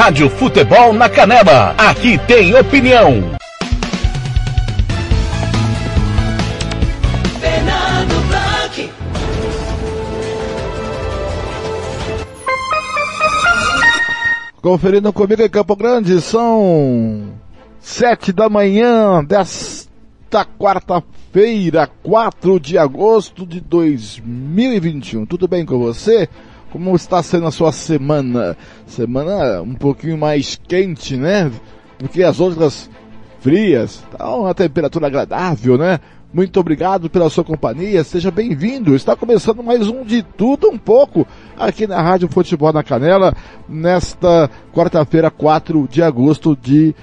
Rádio Futebol na Canela. Aqui tem opinião. Fernando Blanc. Conferindo comigo em Campo Grande, são sete da manhã desta quarta-feira, 4 de agosto de 2021. Tudo bem com você? Como está sendo a sua semana? Semana um pouquinho mais quente, né? Do que as outras frias. Tá uma temperatura agradável, né? Muito obrigado pela sua companhia, seja bem-vindo. Está começando mais um de tudo um pouco aqui na Rádio Futebol na Canela, nesta quarta-feira, 4 de agosto de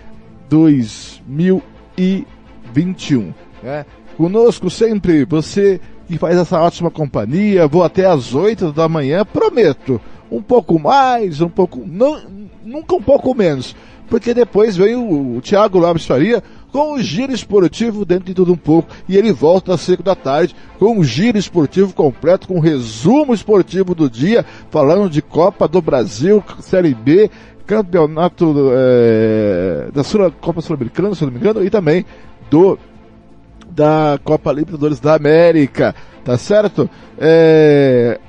2021. Né? Conosco sempre você que faz essa ótima companhia. Vou até às 8 da manhã, prometo. Um pouco mais, um pouco. Não, nunca um pouco menos. Porque depois vem o, o Thiago Lopes Faria com o giro esportivo dentro de tudo um pouco. E ele volta às 5 da tarde com o giro esportivo completo, com o resumo esportivo do dia, falando de Copa do Brasil, Série B, campeonato é, da Sul, Copa Sul-Americana, se não me engano, e também do da Copa Libertadores da América, tá certo? É...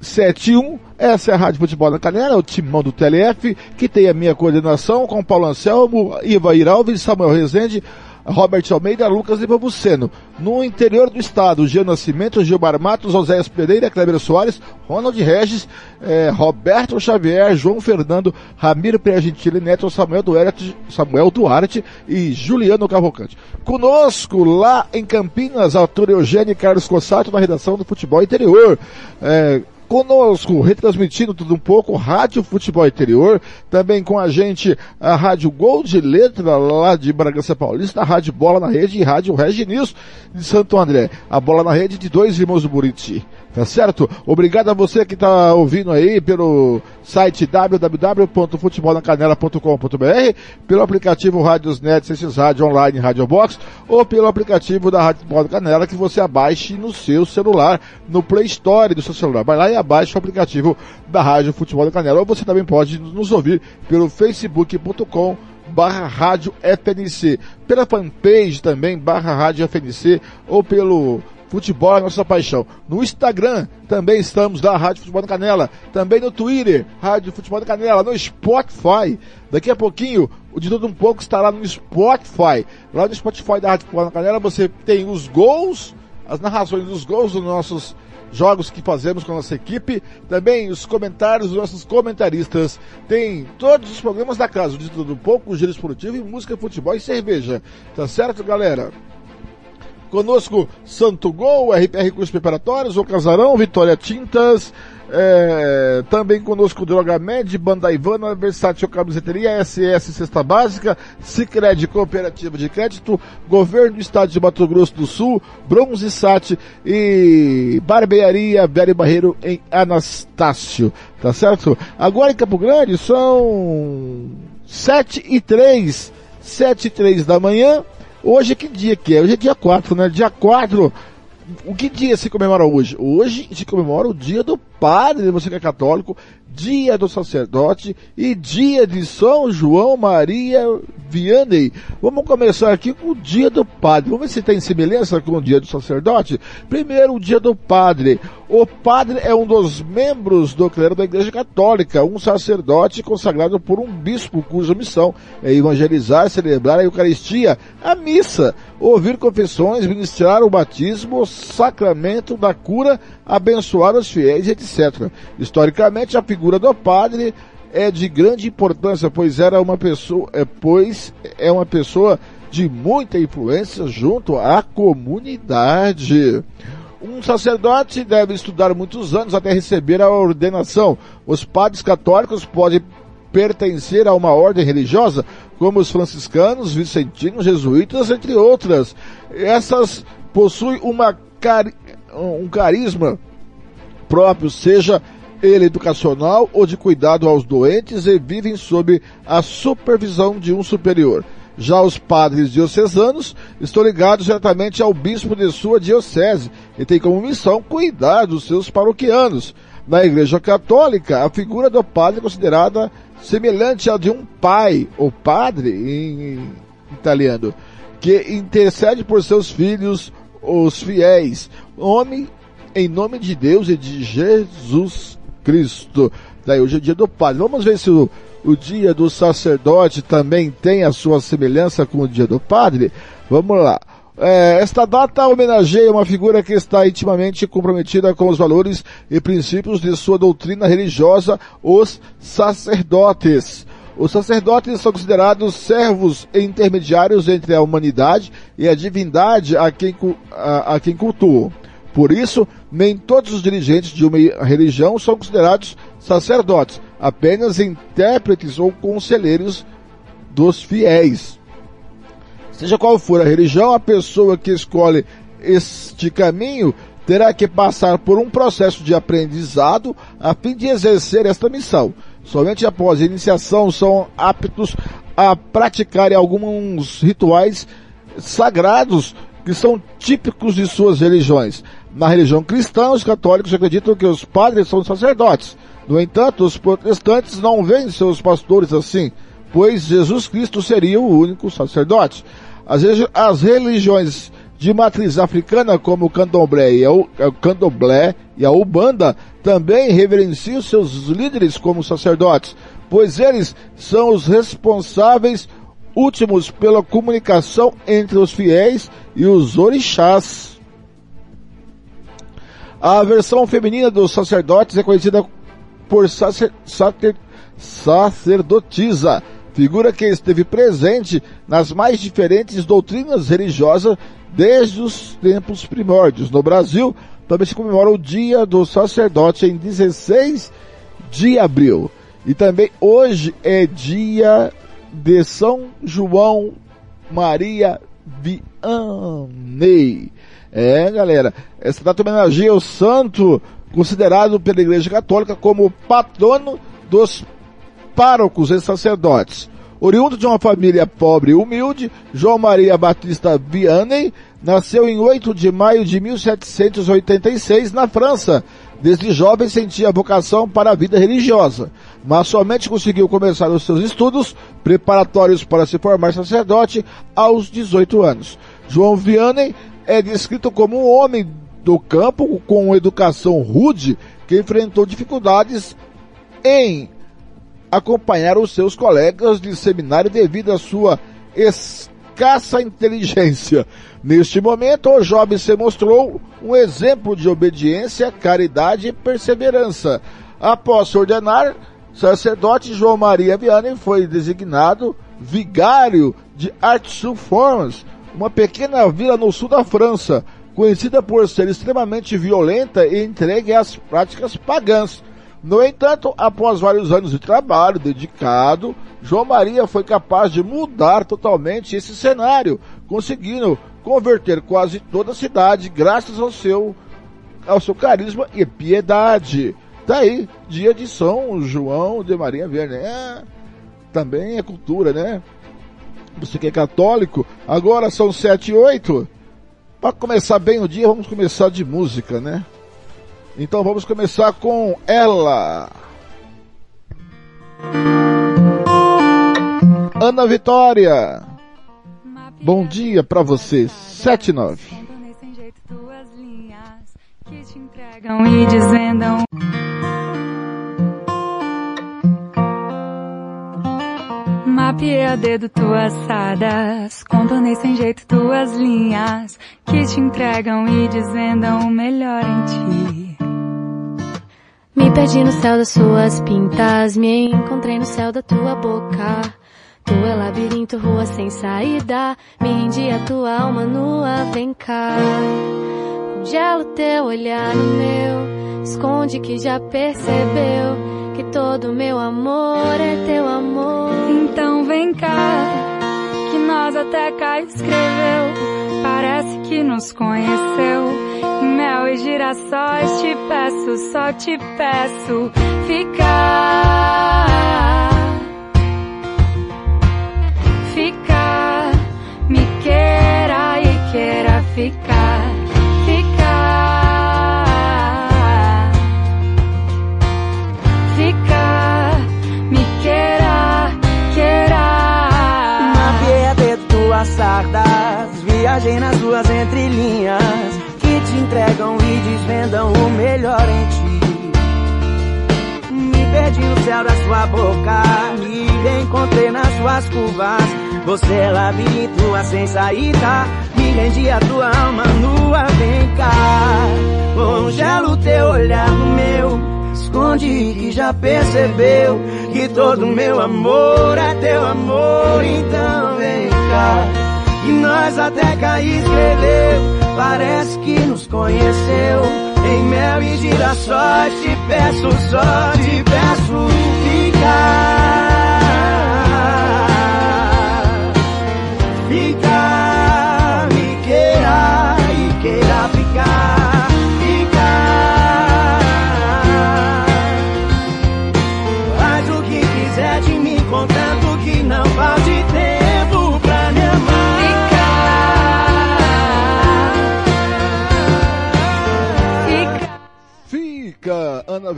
71, essa é a Rádio Futebol na Canela, o timão do TLF, que tem a minha coordenação com Paulo Anselmo, Iva Iralves, Samuel Rezende, Robert Almeida, Lucas Nepomuceno. No interior do estado, Gil Nascimento, Gilmar Matos, Oséias Pereira, Kleber Soares, Ronald Regis, eh, Roberto Xavier, João Fernando, Ramiro Gentili, Neto Samuel Duarte, Samuel Duarte e Juliano Cavalcante. Conosco lá em Campinas, Arthur Eugênio e Carlos Cossato na redação do Futebol Interior. Eh, conosco, retransmitindo tudo um pouco, Rádio Futebol Interior, também com a gente a Rádio Gol de Letra, lá de Bragança Paulista, a Rádio Bola na Rede e Rádio Regi News de Santo André. A bola na rede de dois irmãos do Buriti. Tá certo? Obrigado a você que está ouvindo aí pelo site www.futebolnacanela.com.br, pelo aplicativo Rádiosnet, Ciências Rádio Online, Rádio Box, ou pelo aplicativo da Rádio Futebol da Canela que você abaixe no seu celular, no Play Store do seu celular. Vai lá e abaixe o aplicativo da Rádio Futebol da Canela. Ou você também pode nos ouvir pelo facebook.com barra rádio FNC, pela fanpage também, barra rádio FNC, ou pelo Futebol é nossa paixão. No Instagram também estamos da Rádio Futebol da Canela. Também no Twitter, Rádio Futebol da Canela. No Spotify. Daqui a pouquinho, o de tudo um pouco estará no Spotify. Lá no Spotify da Rádio Futebol da Canela você tem os gols, as narrações dos gols dos nossos jogos que fazemos com a nossa equipe, também os comentários dos nossos comentaristas, tem todos os programas da casa, o de tudo um pouco, giro esportivo e música, futebol e cerveja. Tá certo, galera? Conosco Santo Gol, RPR Cursos Preparatórios, O Casarão, Vitória Tintas, é, também conosco Droga Med, Banda Ivana, Versátil Camiseteria, SS Cesta Básica, Cicred Cooperativa de Crédito, Governo do Estado de Mato Grosso do Sul, Bronze Sat e Barbearia Velho Barreiro em Anastácio, tá certo? Agora em Campo Grande são sete e três, sete e três da manhã, Hoje que dia que é? Hoje é dia 4, né? Dia 4. O que dia se comemora hoje? Hoje se comemora o dia do padre, você que é católico, dia do sacerdote e dia de São João Maria Vianney. Vamos começar aqui com o dia do padre. Vamos ver se tem semelhança com o dia do sacerdote. Primeiro, o dia do padre. O padre é um dos membros do clero da Igreja Católica, um sacerdote consagrado por um bispo cuja missão é evangelizar, celebrar a Eucaristia, a missa, ouvir confissões, ministrar o batismo, o sacramento da cura, abençoar os fiéis, etc. Historicamente, a figura do padre é de grande importância, pois era uma pessoa, é, pois é uma pessoa de muita influência junto à comunidade. Um sacerdote deve estudar muitos anos até receber a ordenação. Os padres católicos podem pertencer a uma ordem religiosa, como os franciscanos, vicentinos, jesuítas, entre outras. Essas possuem uma cari um carisma próprio, seja ele educacional ou de cuidado aos doentes e vivem sob a supervisão de um superior. Já os padres diocesanos estão ligados diretamente ao bispo de sua diocese e têm como missão cuidar dos seus paroquianos. Na Igreja Católica, a figura do padre é considerada semelhante à de um pai, ou padre em italiano, que intercede por seus filhos, os fiéis, homem em nome de Deus e de Jesus Cristo. Daí hoje é dia do padre. Vamos ver se o, o dia do sacerdote também tem a sua semelhança com o dia do padre. Vamos lá. É, esta data homenageia uma figura que está intimamente comprometida com os valores e princípios de sua doutrina religiosa, os sacerdotes. Os sacerdotes são considerados servos e intermediários entre a humanidade e a divindade a quem, a, a quem cultuam. Por isso, nem todos os dirigentes de uma religião são considerados sacerdotes, apenas intérpretes ou conselheiros dos fiéis. Seja qual for a religião, a pessoa que escolhe este caminho terá que passar por um processo de aprendizado a fim de exercer esta missão. Somente após a iniciação são aptos a praticar alguns rituais sagrados que são típicos de suas religiões. Na religião cristã, os católicos acreditam que os padres são sacerdotes. No entanto, os protestantes não veem seus pastores assim, pois Jesus Cristo seria o único sacerdote. As, as religiões de matriz africana, como o candomblé e, o candomblé e a ubanda, também reverenciam seus líderes como sacerdotes, pois eles são os responsáveis últimos pela comunicação entre os fiéis e os orixás. A versão feminina dos sacerdotes é conhecida por sacer, sacer, sacerdotisa, figura que esteve presente nas mais diferentes doutrinas religiosas desde os tempos primórdios. No Brasil, também se comemora o Dia do Sacerdote em 16 de abril. E também hoje é dia de São João Maria Vianney. É, galera, essa data homenageia o santo considerado pela Igreja Católica como patrono dos párocos e sacerdotes. Oriundo de uma família pobre e humilde, João Maria Batista Vianney nasceu em 8 de maio de 1786 na França. Desde jovem sentia vocação para a vida religiosa, mas somente conseguiu começar os seus estudos preparatórios para se formar sacerdote aos 18 anos. João Vianney é descrito como um homem do campo com educação rude que enfrentou dificuldades em acompanhar os seus colegas de seminário devido à sua escassa inteligência. Neste momento, o jovem se mostrou um exemplo de obediência, caridade e perseverança. Após se ordenar, sacerdote João Maria Vianney foi designado vigário de Arts-sur-Formes, uma pequena vila no sul da França, conhecida por ser extremamente violenta e entregue às práticas pagãs. No entanto, após vários anos de trabalho dedicado, João Maria foi capaz de mudar totalmente esse cenário, conseguindo converter quase toda a cidade graças ao seu, ao seu carisma e piedade. Daí, tá dia de São João de Maria Vianney. É, também é cultura, né? Você que é católico, agora são sete e oito. Para começar bem o dia, vamos começar de música, né? Então vamos começar com ela. Ana Vitória. Bom dia para você. 79. E desvendam Mapeei a dedo tuas sadas, contornei sem jeito tuas linhas, que te entregam e desvendam o melhor em ti. Me perdi no céu das suas pintas, me encontrei no céu da tua boca. Tu é labirinto, rua sem saída, me rendi a tua alma nua, vem cá. Congela o teu olhar no meu, esconde que já percebeu que todo meu amor é teu amor. Então vem cá, que nós até cá escreveu. Parece que nos conheceu. Mel e girassóis te peço, só te peço ficar. Entregam e desvendam o melhor em ti. Me perdi no céu da sua boca, me encontrei nas suas curvas. Você é labirinto, a sem saída. Me rendi a tua alma nua, vem cá. Congela o teu olhar no meu. Esconde que já percebeu que todo meu amor é teu amor. Então vem cá. E nós até cair escreveu. Parece que nos conheceu. Em mel e girassóis te peço só, te peço ficar.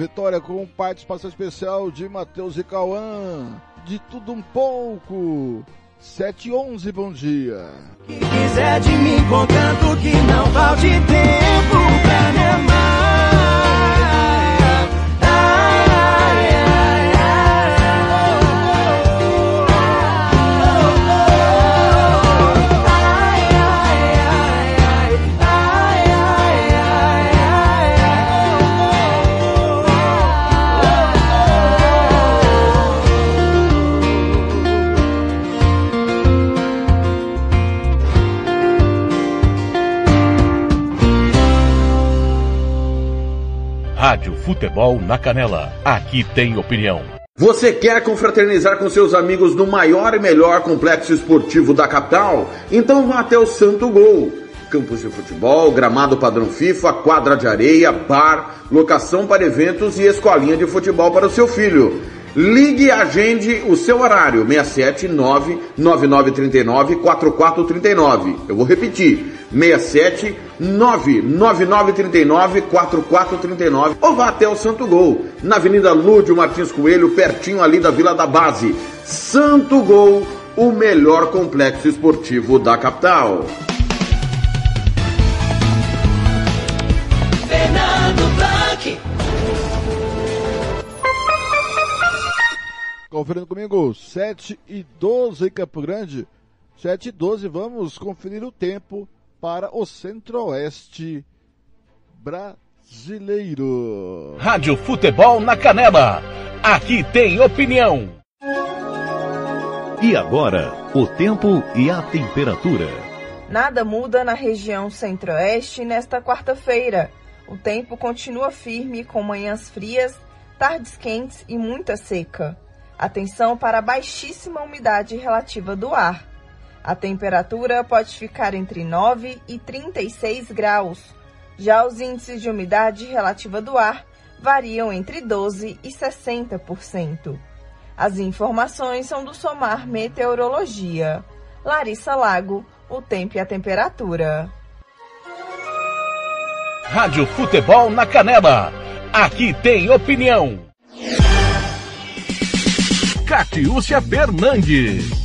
Vitória com participação especial de Matheus e Cauã. De tudo um pouco. 7 e 11, bom dia. que quiser de mim, contanto que não falte tempo Futebol na Canela. Aqui tem opinião. Você quer confraternizar com seus amigos no maior e melhor complexo esportivo da capital? Então vá até o Santo Gol. Campos de futebol, gramado padrão FIFA, quadra de areia, bar, locação para eventos e escolinha de futebol para o seu filho. Ligue e agende o seu horário, 679 9939 4439. Eu vou repetir, 67 99939 4439 ou vá até o Santo Gol, na Avenida Lúdio Martins Coelho, pertinho ali da Vila da Base. Santo Gol, o melhor complexo esportivo da capital. Conferindo comigo, 7 e 12 em Campo Grande. 7 e 12, vamos conferir o tempo para o Centro-Oeste brasileiro. Rádio Futebol na Canela. Aqui tem opinião. E agora, o tempo e a temperatura. Nada muda na região centro-oeste nesta quarta-feira. O tempo continua firme com manhãs frias, tardes quentes e muita seca. Atenção para a baixíssima umidade relativa do ar. A temperatura pode ficar entre 9 e 36 graus. Já os índices de umidade relativa do ar variam entre 12 e 60%. As informações são do Somar Meteorologia. Larissa Lago, o tempo e a temperatura. Rádio Futebol na Canela. Aqui tem opinião. Catiúcia Fernandes.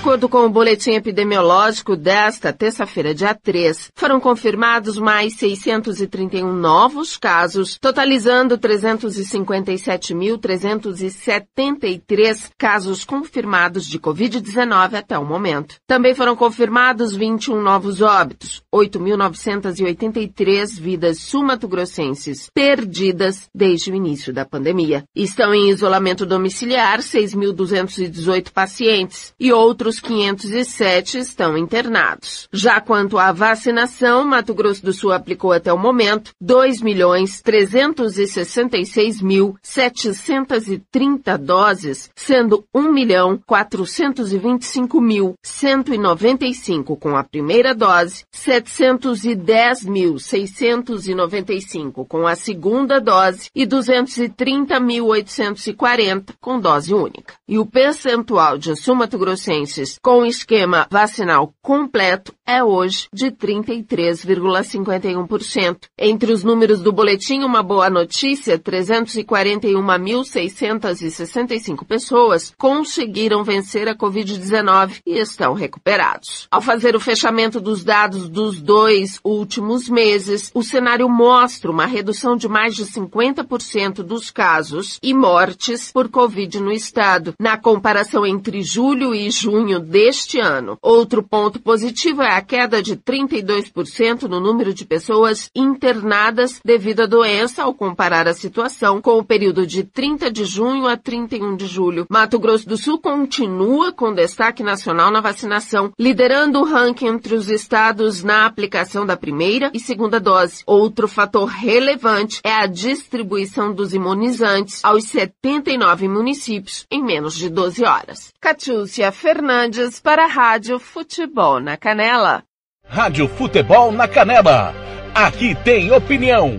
Acordo com o boletim epidemiológico desta terça-feira, dia 3, foram confirmados mais 631 novos casos, totalizando 357.373 casos confirmados de Covid-19 até o momento. Também foram confirmados 21 novos óbitos, 8.983 vidas sumatogrossenses perdidas desde o início da pandemia. Estão em isolamento domiciliar 6.218 pacientes e outros 507 estão internados. Já quanto à vacinação, Mato Grosso do Sul aplicou até o momento 2.366.730 doses, sendo 1.425.195 com a primeira dose, 710.695 com a segunda dose e 230.840 com dose única. E o percentual de sumatogrossenses doses com esquema vacinal completo é hoje de 33,51%. Entre os números do boletim, uma boa notícia, 341.665 pessoas conseguiram vencer a Covid-19 e estão recuperados. Ao fazer o fechamento dos dados dos dois últimos meses, o cenário mostra uma redução de mais de 50% dos casos e mortes por Covid no estado, na comparação entre julho e junho deste ano. Outro ponto positivo é a queda de 32% no número de pessoas internadas devido à doença ao comparar a situação com o período de 30 de junho a 31 de julho. Mato Grosso do Sul continua com destaque nacional na vacinação, liderando o ranking entre os estados na aplicação da primeira e segunda dose. Outro fator relevante é a distribuição dos imunizantes aos 79 municípios em menos de 12 horas. Catiúcia Fernandes para a Rádio Futebol na Canela. Rádio Futebol na Canela. Aqui tem opinião.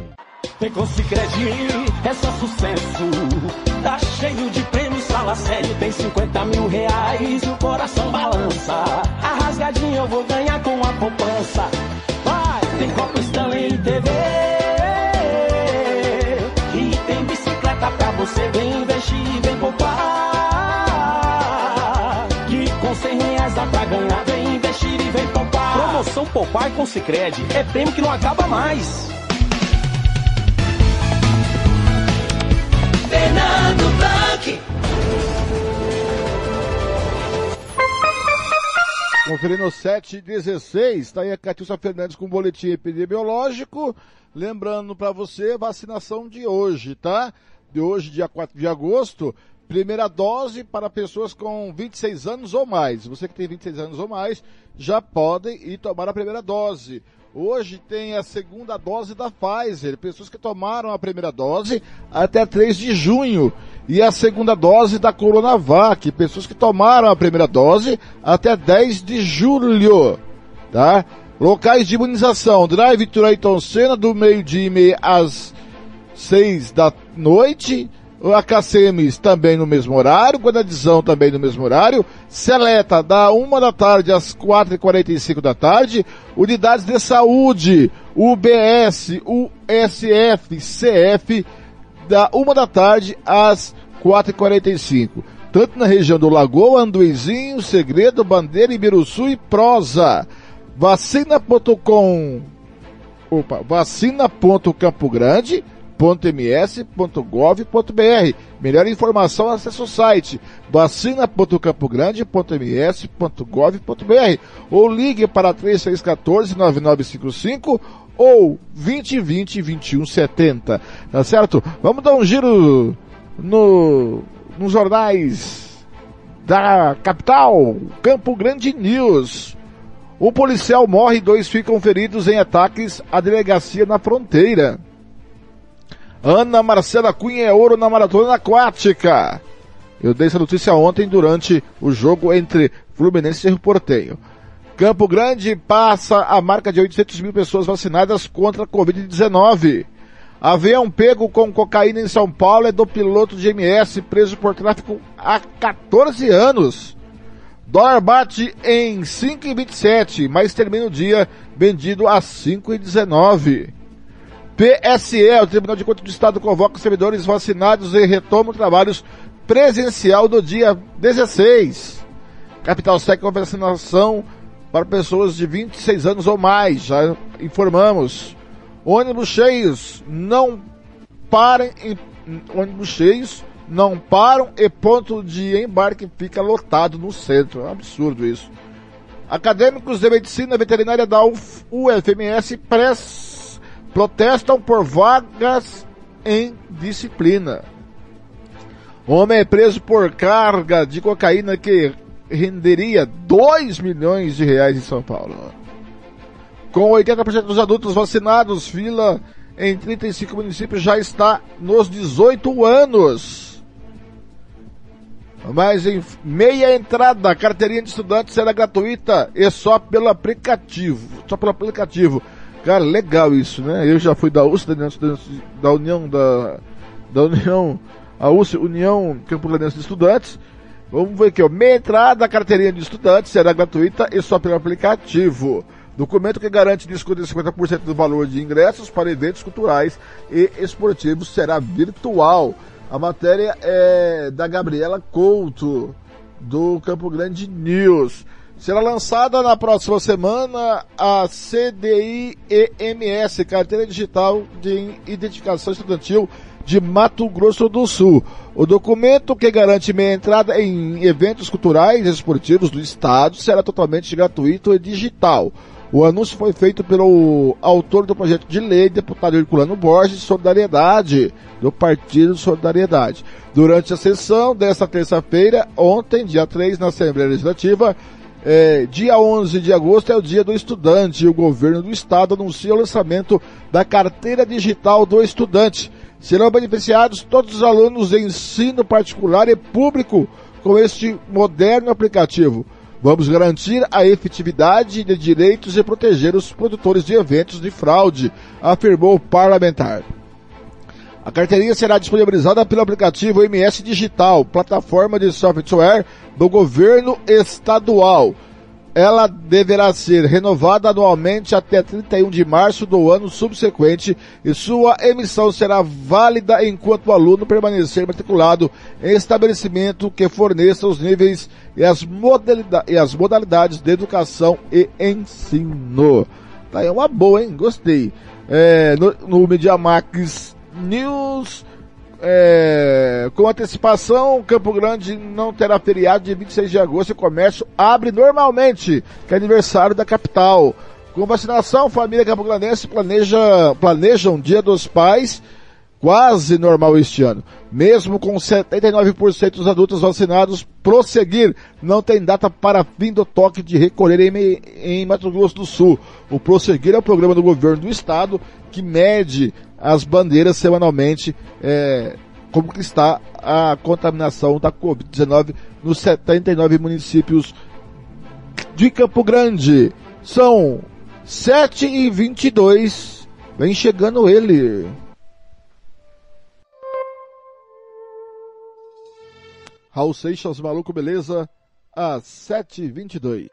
Tem com Cicred, é só sucesso. Tá cheio de prêmios, fala sério. Tem 50 mil reais e o coração balança. A rasgadinha eu vou ganhar com a poupança. Vai, tem Copa Stanley TV. E tem bicicleta pra você. Vem investir, vem poupar. Promoção Poupar com Cicred. É prêmio que não acaba mais. Fernando Blanc. Conferindo 7 e 16, está aí a Catiúcia Fernandes com o boletim epidemiológico. Lembrando para você, vacinação de hoje, tá? De hoje, dia 4 de agosto, primeira dose para pessoas com 26 anos ou mais. Você que tem 26 anos ou mais, já podem ir tomar a primeira dose. Hoje tem a segunda dose da Pfizer, pessoas que tomaram a primeira dose até 3 de junho. E a segunda dose da Coronavac, pessoas que tomaram a primeira dose até 10 de julho. Tá? Locais de imunização, Drive Turaiton Senna, do meio-dia e meia às 6 da noite. A KCMs também no mesmo horário, Guanadizão também no mesmo horário, Seleta da uma da tarde às quatro e quarenta e cinco da tarde, Unidades de Saúde, UBS, USF, CF, da uma da tarde às quatro e quarenta e cinco. Tanto na região do Lagoa, Anduizinho, Segredo, Bandeira, Ibiruçu e Prosa. Vacina.com Opa, vacina.campogrande vacina.ms.gov.br. Melhor informação, acesse o site vacina.campogrande.ms.gov.br ou ligue para 3614-9955 ou 2020 2170. Tá certo? Vamos dar um giro no, nos jornais da capital, Campo Grande News. Um policial morre e dois ficam feridos em ataques à delegacia na fronteira. Ana Marcela Cunha é ouro na maratona aquática. Eu dei essa notícia ontem durante o jogo entre Fluminense e Portenho. Campo Grande passa a marca de 800 mil pessoas vacinadas contra a Covid-19. Avião pego com cocaína em São Paulo é do piloto de MS preso por tráfico há 14 anos. Dólar bate em 5,27, mas termina o dia vendido a 5,19. PSE, o Tribunal de Contas do Estado convoca os servidores vacinados e retoma trabalhos presencial do dia 16. Capital segue com vacinação para pessoas de 26 anos ou mais, já informamos. Ônibus cheios não parem em ônibus cheios não param e ponto de embarque fica lotado no centro. É um absurdo isso. Acadêmicos de medicina veterinária da UFMS press protestam por vagas em disciplina. Homem é preso por carga de cocaína que renderia 2 milhões de reais em São Paulo. Com 80% dos adultos vacinados, fila em 35 municípios já está nos 18 anos. Mas em meia entrada, a carteirinha de estudante será gratuita e só pelo aplicativo. Só pelo aplicativo. Cara, legal isso, né? Eu já fui da USP, da, da União da, da União, a USP, União Campo Grandense de Estudantes, Vamos ver aqui, ó. Meia entrada, carteirinha de estudante será gratuita e só pelo aplicativo. Documento que garante desconto de 50% do valor de ingressos para eventos culturais e esportivos será virtual. A matéria é da Gabriela Couto, do Campo Grande News. Será lançada na próxima semana a CDI-EMS, Carteira Digital de Identificação Estudantil de Mato Grosso do Sul. O documento que garante meia entrada em eventos culturais e esportivos do Estado será totalmente gratuito e digital. O anúncio foi feito pelo autor do projeto de lei, deputado Herculano Borges, de Solidariedade, do Partido Solidariedade. Durante a sessão desta terça-feira, ontem, dia 3, na Assembleia Legislativa, é, dia 11 de agosto é o dia do estudante e o governo do estado anuncia o lançamento da carteira digital do estudante. Serão beneficiados todos os alunos de ensino particular e público com este moderno aplicativo. Vamos garantir a efetividade de direitos e proteger os produtores de eventos de fraude, afirmou o parlamentar. A carteirinha será disponibilizada pelo aplicativo MS Digital, plataforma de software do governo estadual. Ela deverá ser renovada anualmente até 31 de março do ano subsequente e sua emissão será válida enquanto o aluno permanecer matriculado em estabelecimento que forneça os níveis e as, modalidades, e as modalidades de educação e ensino. Tá aí uma boa, hein? Gostei. É, no, no Mediamax News, é, com antecipação, Campo Grande não terá feriado de 26 de agosto e o comércio abre normalmente, que é aniversário da capital. Com vacinação, família campograndense planeja, planeja um dia dos pais quase normal este ano. Mesmo com 79% dos adultos vacinados, prosseguir não tem data para fim do toque de recolher em, em Mato Grosso do Sul. O prosseguir é o programa do governo do estado que mede as bandeiras semanalmente é, como que está a contaminação da Covid-19 nos 79 municípios de Campo Grande. São 7 e 22 Vem chegando ele. Raul Seixas, maluco, beleza? Às 7h22.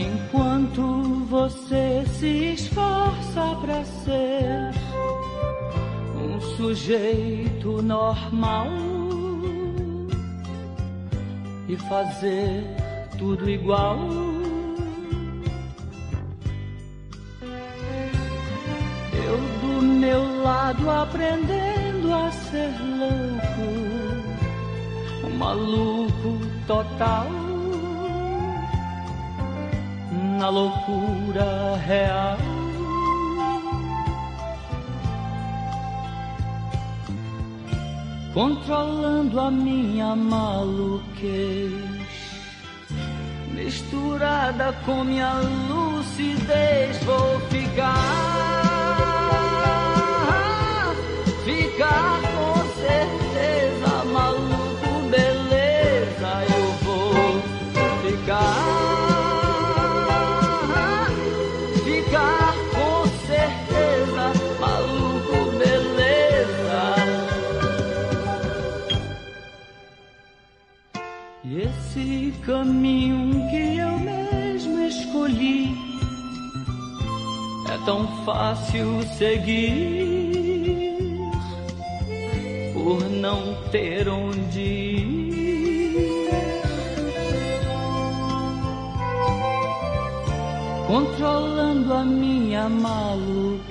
Enquanto você se esforça para ser um sujeito normal e fazer tudo igual meu lado aprendendo a ser louco, um maluco total, na loucura real. Controlando a minha maluquez misturada com minha lucidez, vou ficar. Ficar com certeza maluco, beleza, eu vou ficar. Ficar com certeza maluco, beleza. E esse caminho que eu mesmo escolhi é tão fácil seguir ter onde ir. Controlando a minha maluquez,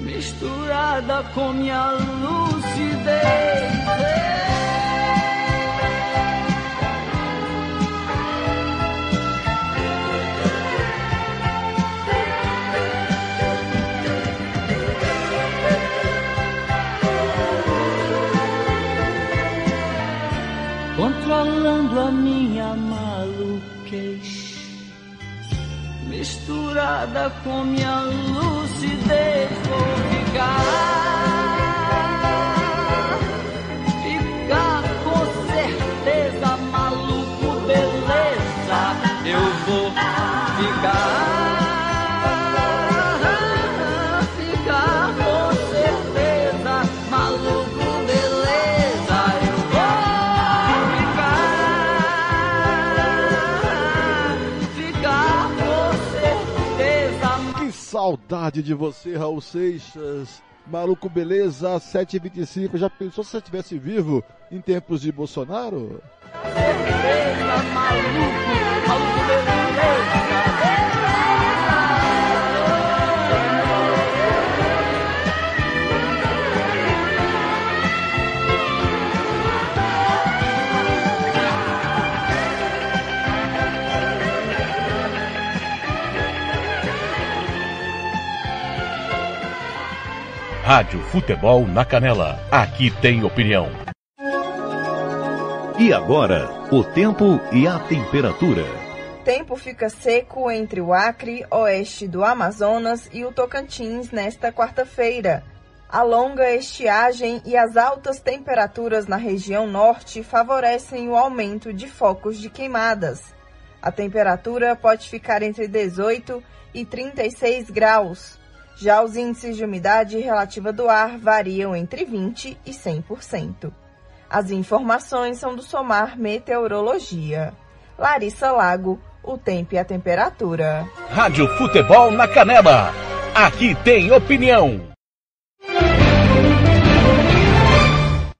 misturada com minha lucidez. Controlando a minha maluquez, misturada com minha lucidez, vou ficar, tarde de você, Raul Seixas. Maluco Beleza, 7h25. Já pensou se você estivesse vivo em tempos de Bolsonaro? Beleza, maluco, maluco beleza. Rádio Futebol na Canela. Aqui tem opinião. E agora, o tempo e a temperatura. Tempo fica seco entre o Acre, oeste do Amazonas e o Tocantins nesta quarta-feira. A longa estiagem e as altas temperaturas na região norte favorecem o aumento de focos de queimadas. A temperatura pode ficar entre 18 e 36 graus. Já os índices de umidade relativa do ar variam entre 20% e 100%. As informações são do Somar Meteorologia. Larissa Lago, o tempo e a temperatura. Rádio Futebol na Canela. Aqui tem opinião.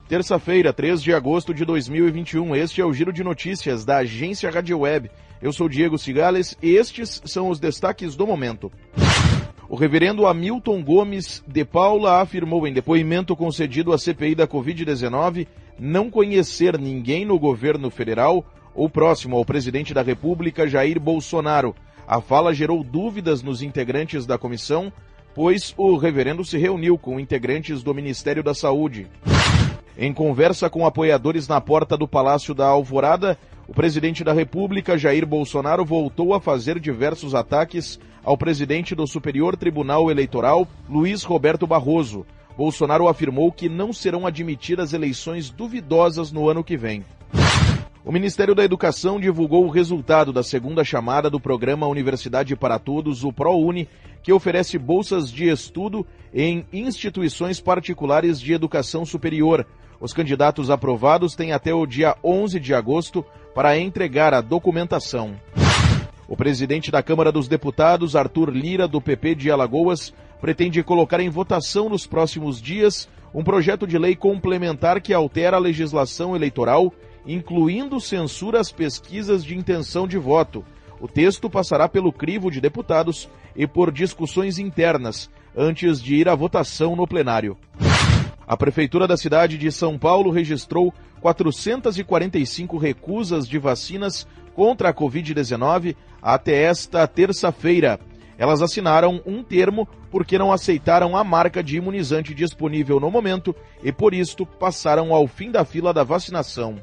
Terça-feira, 3 de agosto de 2021. Este é o Giro de Notícias da agência Rádio Web. Eu sou Diego Cigales e estes são os destaques do momento. O reverendo Hamilton Gomes de Paula afirmou em depoimento concedido à CPI da Covid-19 não conhecer ninguém no governo federal ou próximo ao presidente da República, Jair Bolsonaro. A fala gerou dúvidas nos integrantes da comissão, pois o reverendo se reuniu com integrantes do Ministério da Saúde. Em conversa com apoiadores na porta do Palácio da Alvorada, o presidente da República, Jair Bolsonaro, voltou a fazer diversos ataques ao presidente do Superior Tribunal Eleitoral, Luiz Roberto Barroso. Bolsonaro afirmou que não serão admitidas eleições duvidosas no ano que vem. O Ministério da Educação divulgou o resultado da segunda chamada do programa Universidade para Todos, o ProUni, que oferece bolsas de estudo em instituições particulares de educação superior. Os candidatos aprovados têm até o dia 11 de agosto para entregar a documentação. O presidente da Câmara dos Deputados, Arthur Lira, do PP de Alagoas, pretende colocar em votação nos próximos dias um projeto de lei complementar que altera a legislação eleitoral, incluindo censura às pesquisas de intenção de voto. O texto passará pelo crivo de deputados e por discussões internas, antes de ir à votação no plenário. A Prefeitura da cidade de São Paulo registrou 445 recusas de vacinas contra a Covid-19 até esta terça-feira. Elas assinaram um termo porque não aceitaram a marca de imunizante disponível no momento e, por isto, passaram ao fim da fila da vacinação.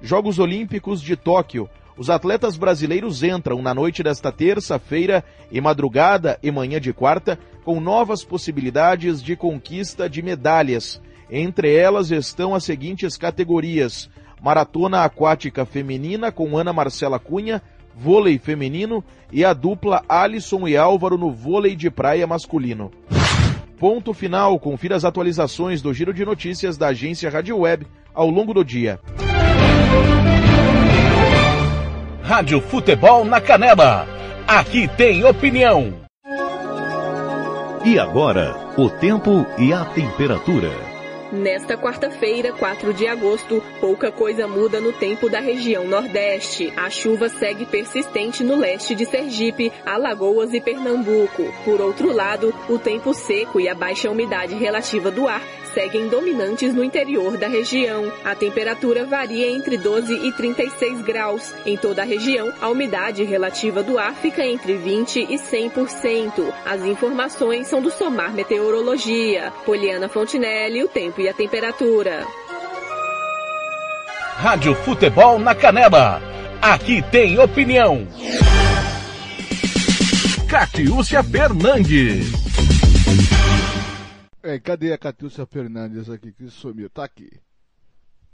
Jogos Olímpicos de Tóquio. Os atletas brasileiros entram na noite desta terça-feira e madrugada e manhã de quarta com novas possibilidades de conquista de medalhas. Entre elas estão as seguintes categorias: maratona aquática feminina com Ana Marcela Cunha, vôlei feminino e a dupla Alisson e Álvaro no vôlei de praia masculino. Ponto final, confira as atualizações do Giro de Notícias da agência Rádio Web ao longo do dia. Rádio Futebol na Canela. Aqui tem opinião. E agora, o tempo e a temperatura. Nesta quarta-feira, 4 de agosto, pouca coisa muda no tempo da região Nordeste. A chuva segue persistente no leste de Sergipe, Alagoas e Pernambuco. Por outro lado, o tempo seco e a baixa umidade relativa do ar seguem dominantes no interior da região. A temperatura varia entre 12 e 36 graus. Em toda a região, a umidade relativa do ar fica entre 20 e 100%. As informações são do Somar Meteorologia. Poliana Fontinelli, o tempo e a temperatura. Rádio Futebol na Canela. Aqui tem opinião. Catiúcia Fernandes. É, cadê a Catiúcia Fernandes aqui que sumiu? Tá aqui.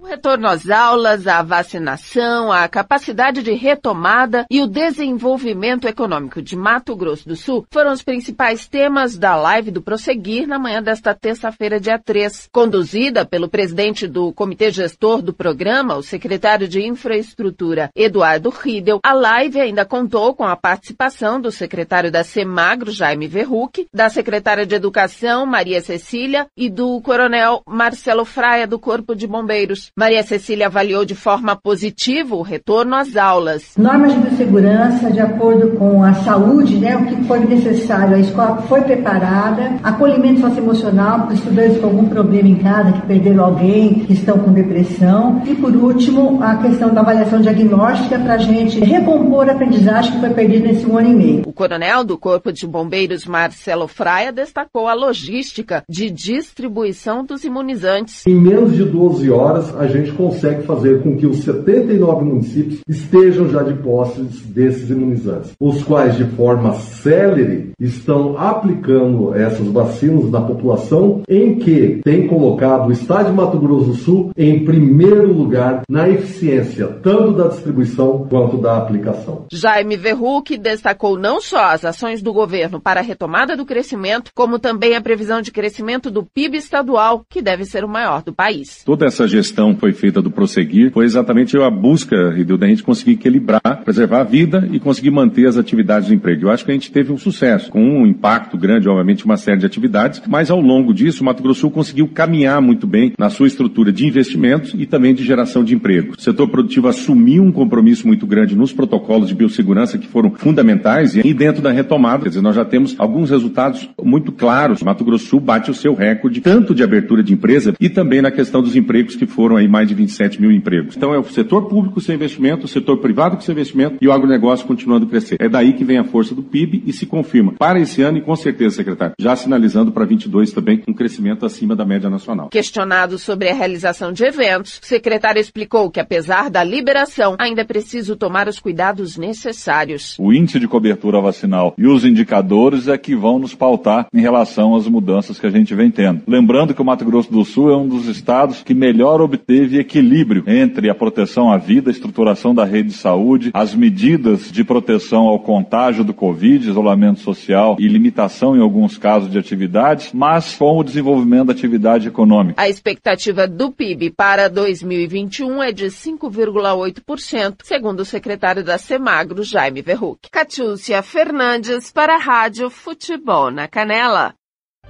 O retorno às aulas, a vacinação, a capacidade de retomada e o desenvolvimento econômico de Mato Grosso do Sul foram os principais temas da live do Prosseguir na manhã desta terça-feira, dia 3. Conduzida pelo presidente do Comitê Gestor do programa, o secretário de Infraestrutura, Eduardo Riedel, a live ainda contou com a participação do secretário da Semagro, Jaime Verruc, da secretária de Educação, Maria Cecília, e do coronel Marcelo Fraia, do Corpo de Bombeiros. Maria Cecília avaliou de forma positiva o retorno às aulas. Normas de segurança, de acordo com a saúde, né, o que foi necessário, a escola foi preparada, acolhimento socioemocional para estudantes com algum problema em casa, que perderam alguém, que estão com depressão. E por último, a questão da avaliação diagnóstica para a gente recompor a aprendizagem que foi perdida nesse um ano e meio. O coronel do Corpo de Bombeiros, Marcelo Fraia, destacou a logística de distribuição dos imunizantes. Em menos de 12 horas, a gente consegue fazer com que os 79 municípios estejam já de posse desses imunizantes, os quais, de forma célere, estão aplicando essas vacinas na população, em que tem colocado o Estado de Mato Grosso do Sul em primeiro lugar na eficiência, tanto da distribuição quanto da aplicação. Jaime Verruc destacou não só as ações do governo para a retomada do crescimento, como também a previsão de crescimento do PIB estadual, que deve ser o maior do país. Toda essa gestão foi feita do prosseguir, foi exatamente a busca, Ridil, da gente conseguir equilibrar, preservar a vida e conseguir manter as atividades de emprego. Eu acho que a gente teve um sucesso, com um impacto grande, obviamente, uma série de atividades, mas ao longo disso, o Mato Grosso conseguiu caminhar muito bem na sua estrutura de investimentos e também de geração de emprego. O setor produtivo assumiu um compromisso muito grande nos protocolos de biossegurança que foram fundamentais e dentro da retomada, quer dizer, nós já temos alguns resultados muito claros. O Mato Grosso bate o seu recorde, tanto de abertura de empresa e também na questão dos empregos que foram aí mais de 27 mil empregos. Então é o setor público sem investimento, o setor privado com seu investimento e o agronegócio continuando a crescer. É daí que vem a força do PIB e se confirma para esse ano e com certeza, secretário, já sinalizando para 22 também um crescimento acima da média nacional. Questionado sobre a realização de eventos, o secretário explicou que apesar da liberação, ainda é preciso tomar os cuidados necessários. O índice de cobertura vacinal e os indicadores é que vão nos pautar em relação às mudanças que a gente vem tendo. Lembrando que o Mato Grosso do Sul é um dos estados que melhor obteve equilíbrio entre a proteção à vida, a estruturação da rede de saúde, as medidas de proteção ao contágio do Covid, isolamento social e limitação em alguns casos de atividades, mas com o desenvolvimento da atividade econômica. A expectativa do PIB para 2021 é de 5,8%, segundo o secretário da Semagro, Jaime Verruc. Catiúcia Fernandes para a Rádio Futebol na Canela.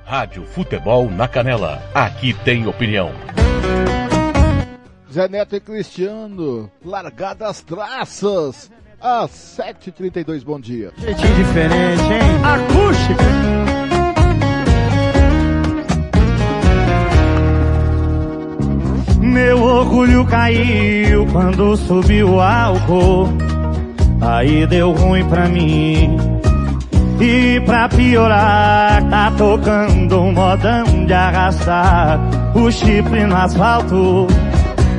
Rádio Futebol na Canela. Aqui tem opinião. Zé Neto e Cristiano, largadas traças. Às 7h32, bom dia. Jeitinho diferente, hein? Acústica! Meu orgulho caiu quando subiu o álcool. Aí deu ruim pra mim. E pra piorar, tá tocando um modão de arrastar o chifre no asfalto.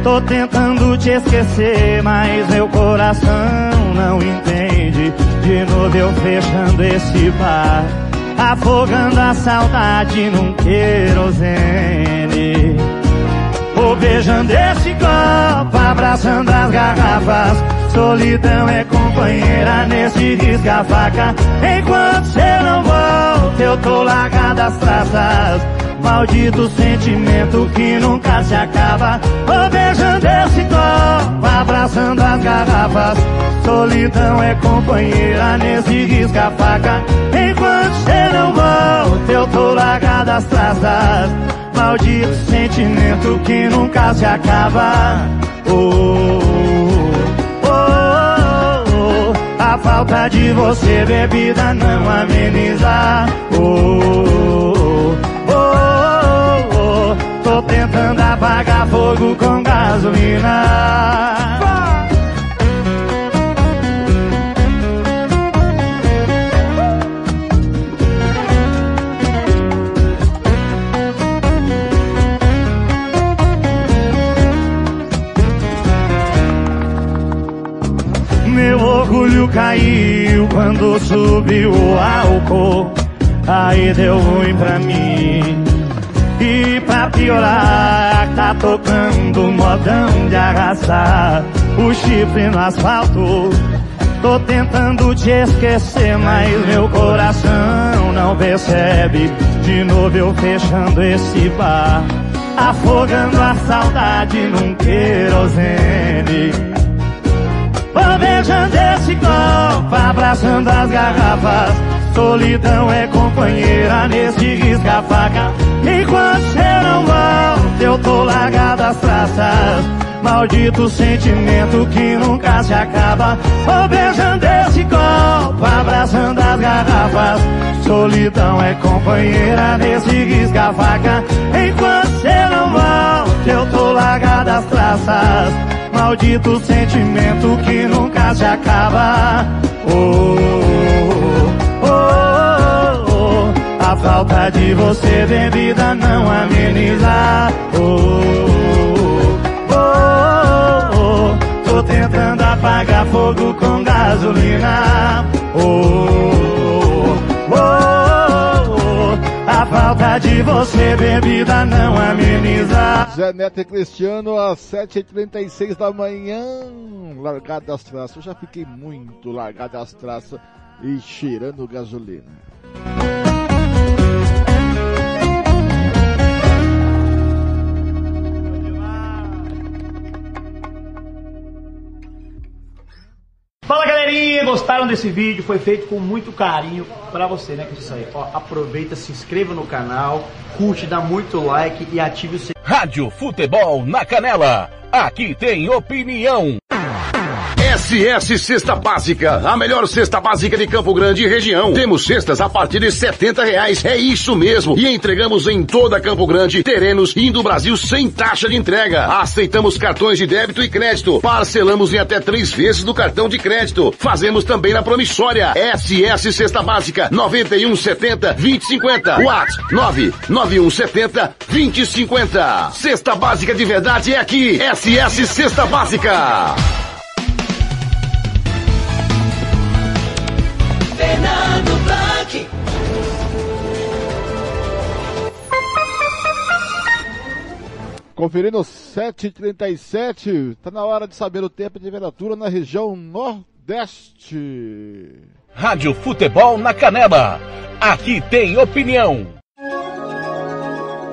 Tô tentando te esquecer, mas meu coração não entende. De novo eu fechando esse bar, afogando a saudade num querosene. Vou beijando esse copo, abraçando as garrafas. Solidão é companheira nesse risca-faca. Enquanto cê não volta, eu tô largado as traças. Maldito sentimento que nunca se acaba. Vou beijando esse copo, abraçando as garrafas. Solidão é companheira nesse risca-faca. Enquanto cê não volta, eu tô largado as traças. Maldito sentimento que nunca se acaba. Oh, oh, oh, oh. A falta de você, bebida, não ameniza. Oh, oh, oh, tentando apagar fogo com gasolina. Meu orgulho caiu quando subiu o álcool. Aí deu ruim pra mim. E pra piorar, tá tocando modão de arrasar o chifre no asfalto. Tô tentando te esquecer, mas meu coração não percebe. De novo eu fechando esse bar, afogando a saudade num querosene. Vou beijando esse copo, abraçando as garrafas. Solidão é companheira nesse risca-faca. Enquanto cê não volta, eu tô largado às traças. Maldito sentimento que nunca se acaba. Vou beijando esse copo, abraçando as garrafas. Solidão é companheira nesse risca-faca. Enquanto cê não volta, eu tô largado às traças. Maldito sentimento que nunca se acaba. Oh, oh, oh, oh. A falta de você, bebida, não ameniza. Oh, oh, oh. Tô tentando apagar fogo com gasolina. Oh, oh, oh. A falta de você, bebida, não ameniza. Zé Neto e Cristiano às 7h36 da manhã. Largado das traças. Eu já fiquei muito largado das traças e cheirando gasolina. Fala galerinha, gostaram desse vídeo? Foi feito com muito carinho pra você, né? Que isso aí. Ó, aproveita, se inscreva no canal, curte, dá muito like e ative o sininho. Rádio Futebol na Canela. Aqui tem opinião. SS Cesta Básica, a melhor cesta básica de Campo Grande e região. Temos cestas a partir de setenta reais, é isso mesmo. E entregamos em toda Campo Grande, terrenos e do Brasil sem taxa de entrega. Aceitamos cartões de débito e crédito. Parcelamos em até três vezes do cartão de crédito. Fazemos também na promissória. SS Cesta Básica, 9170 2050. WhatsApp 99170 2050. Cesta Básica de verdade é aqui. SS Cesta Básica. Fernando Blanc. Conferindo 7h37, tá na hora de saber o tempo e temperatura na região Nordeste. Rádio Futebol na Canela. Aqui tem opinião.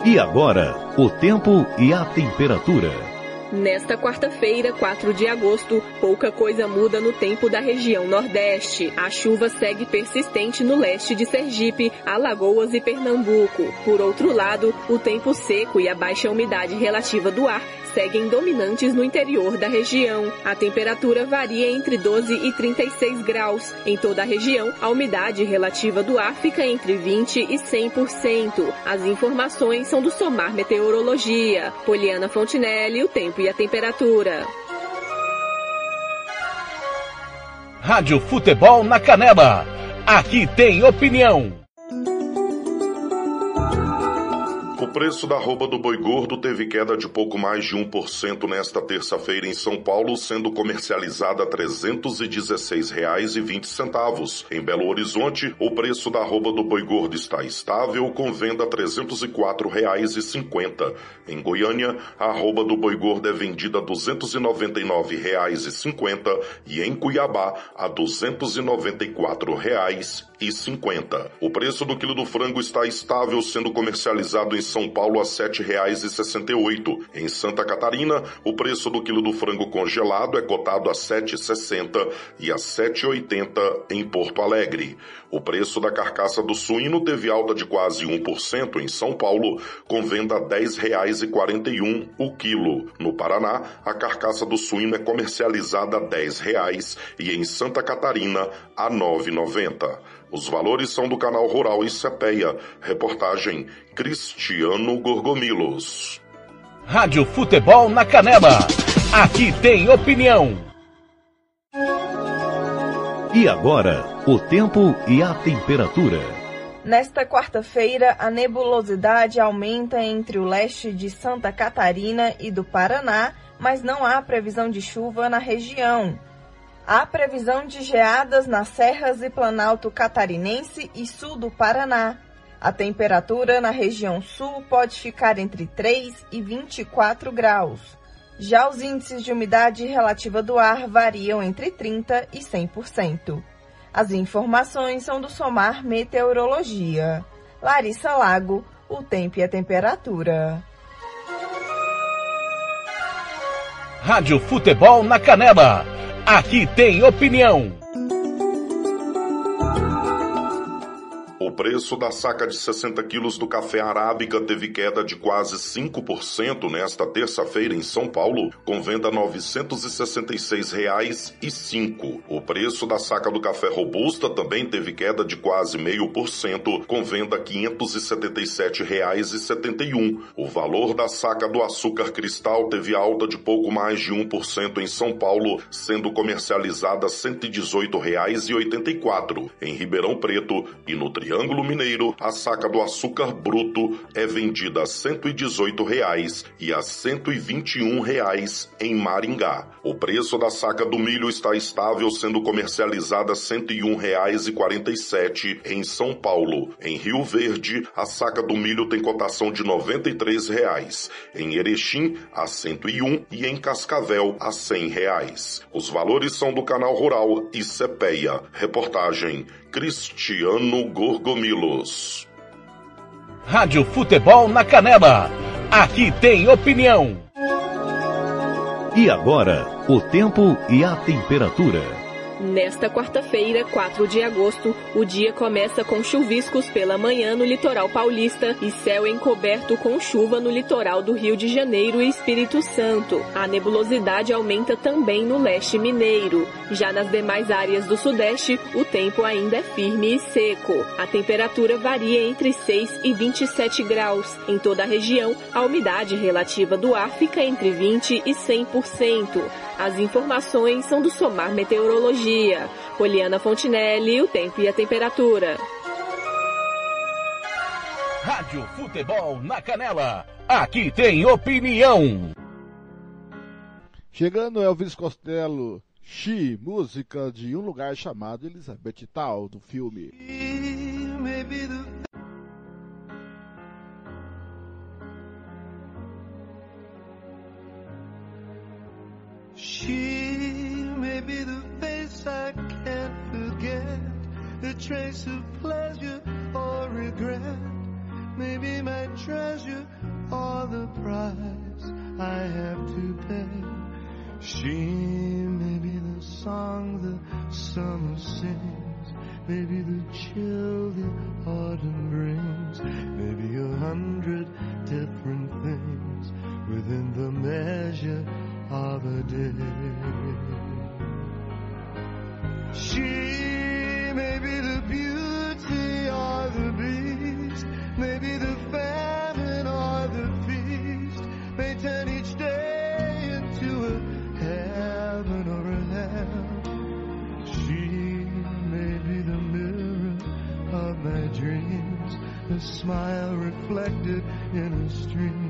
E agora, o tempo e a temperatura. Nesta quarta-feira, 4 de agosto, pouca coisa muda no tempo da região Nordeste. A chuva segue persistente no leste de Sergipe, Alagoas e Pernambuco. Por outro lado, o tempo seco e a baixa umidade relativa do ar seguem dominantes no interior da região. A temperatura varia entre 12 e 36 graus. Em toda a região, a umidade relativa do ar fica entre 20 e 100%. As informações são do Somar Meteorologia. Poliana Fontinelli, o tempo e a temperatura. Rádio Futebol na Canela. Aqui tem opinião. O preço da arroba do boi gordo teve queda de pouco mais de 1% nesta terça-feira em São Paulo, sendo comercializada a R$ 316,20. Em Belo Horizonte, o preço da arroba do boi gordo está estável, com venda a R$ 304,50. Em Goiânia, a arroba do boi gordo é vendida a R$ 299,50 e em Cuiabá a R$ 294,50. O preço do quilo do frango está estável, sendo comercializado em São Paulo a R$ 7,68. Em Santa Catarina, o preço do quilo do frango congelado é cotado a R$ 7,60 e a R$ 7,80 em Porto Alegre. O preço da carcaça do suíno teve alta de quase 1% em São Paulo, com venda a R$ 10,41 o quilo. No Paraná, a carcaça do suíno é comercializada a R$ 10,00 e em Santa Catarina a R$ 9,90. Os valores são do canal Rural e Cepeia. Reportagem Cristiano Gorgomilos. Rádio Futebol na Canela. Aqui tem opinião. E agora, o tempo e a temperatura. Nesta quarta-feira, a nebulosidade aumenta entre o leste de Santa Catarina e do Paraná, mas não há previsão de chuva na região. Há previsão de geadas nas serras e planalto catarinense e sul do Paraná. A temperatura na região sul pode ficar entre 3 e 24 graus. Já os índices de umidade relativa do ar variam entre 30 e 100%. As informações são do Somar Meteorologia. Larissa Lago, o tempo e a temperatura. Rádio Futebol na Canela. Aqui tem opinião. O preço da saca de 60 quilos do café arábica teve queda de quase 5% nesta terça-feira em São Paulo, com venda R$ 966,05. O preço da saca do café robusta também teve queda de quase 0,5%, com venda R$ 577,71. O valor da saca do açúcar cristal teve alta de pouco mais de 1% em São Paulo, sendo comercializada R$ 118,84. Em Ribeirão Preto e no Mineiro, a saca do açúcar bruto é vendida a 118 reais e a 121 reais em Maringá. O preço da saca do milho está estável, sendo comercializada R$ 101,47 em São Paulo. Em Rio Verde, a saca do milho tem cotação de 93 reais. Em Erechim, a R$ 101 e em Cascavel, a 100 reais. Os valores são do Canal Rural e Cepeia. Reportagem Cristiano Gorgomilos. Rádio Futebol na Canela. Aqui tem opinião. E agora, o tempo e a temperatura. Nesta quarta-feira, 4 de agosto, o dia começa com chuviscos pela manhã no litoral paulista e céu encoberto com chuva no litoral do Rio de Janeiro e Espírito Santo. A nebulosidade aumenta também no leste mineiro. Já nas demais áreas do sudeste, o tempo ainda é firme e seco. A temperatura varia entre 6 e 27 graus. Em toda a região, a umidade relativa do ar fica entre 20 e 100%. As informações são do Somar Meteorologia. Poliana Fontinelli, o tempo e a temperatura. Rádio Futebol na Canela. Aqui tem opinião. Chegando Elvis Costello, Xi, música de um lugar chamado Elizabeth Tal, do filme. She may be the face I can't forget, a trace of pleasure or regret, maybe my treasure or the price I have to pay. She may be the song the summer sings, maybe the chill the autumn brings, maybe a hundred different things within the measure of a day. She may be the beauty or the beast, maybe the famine or the feast, may turn each day into a heaven or a hell. She may be the mirror of my dreams, a smile reflected in a stream.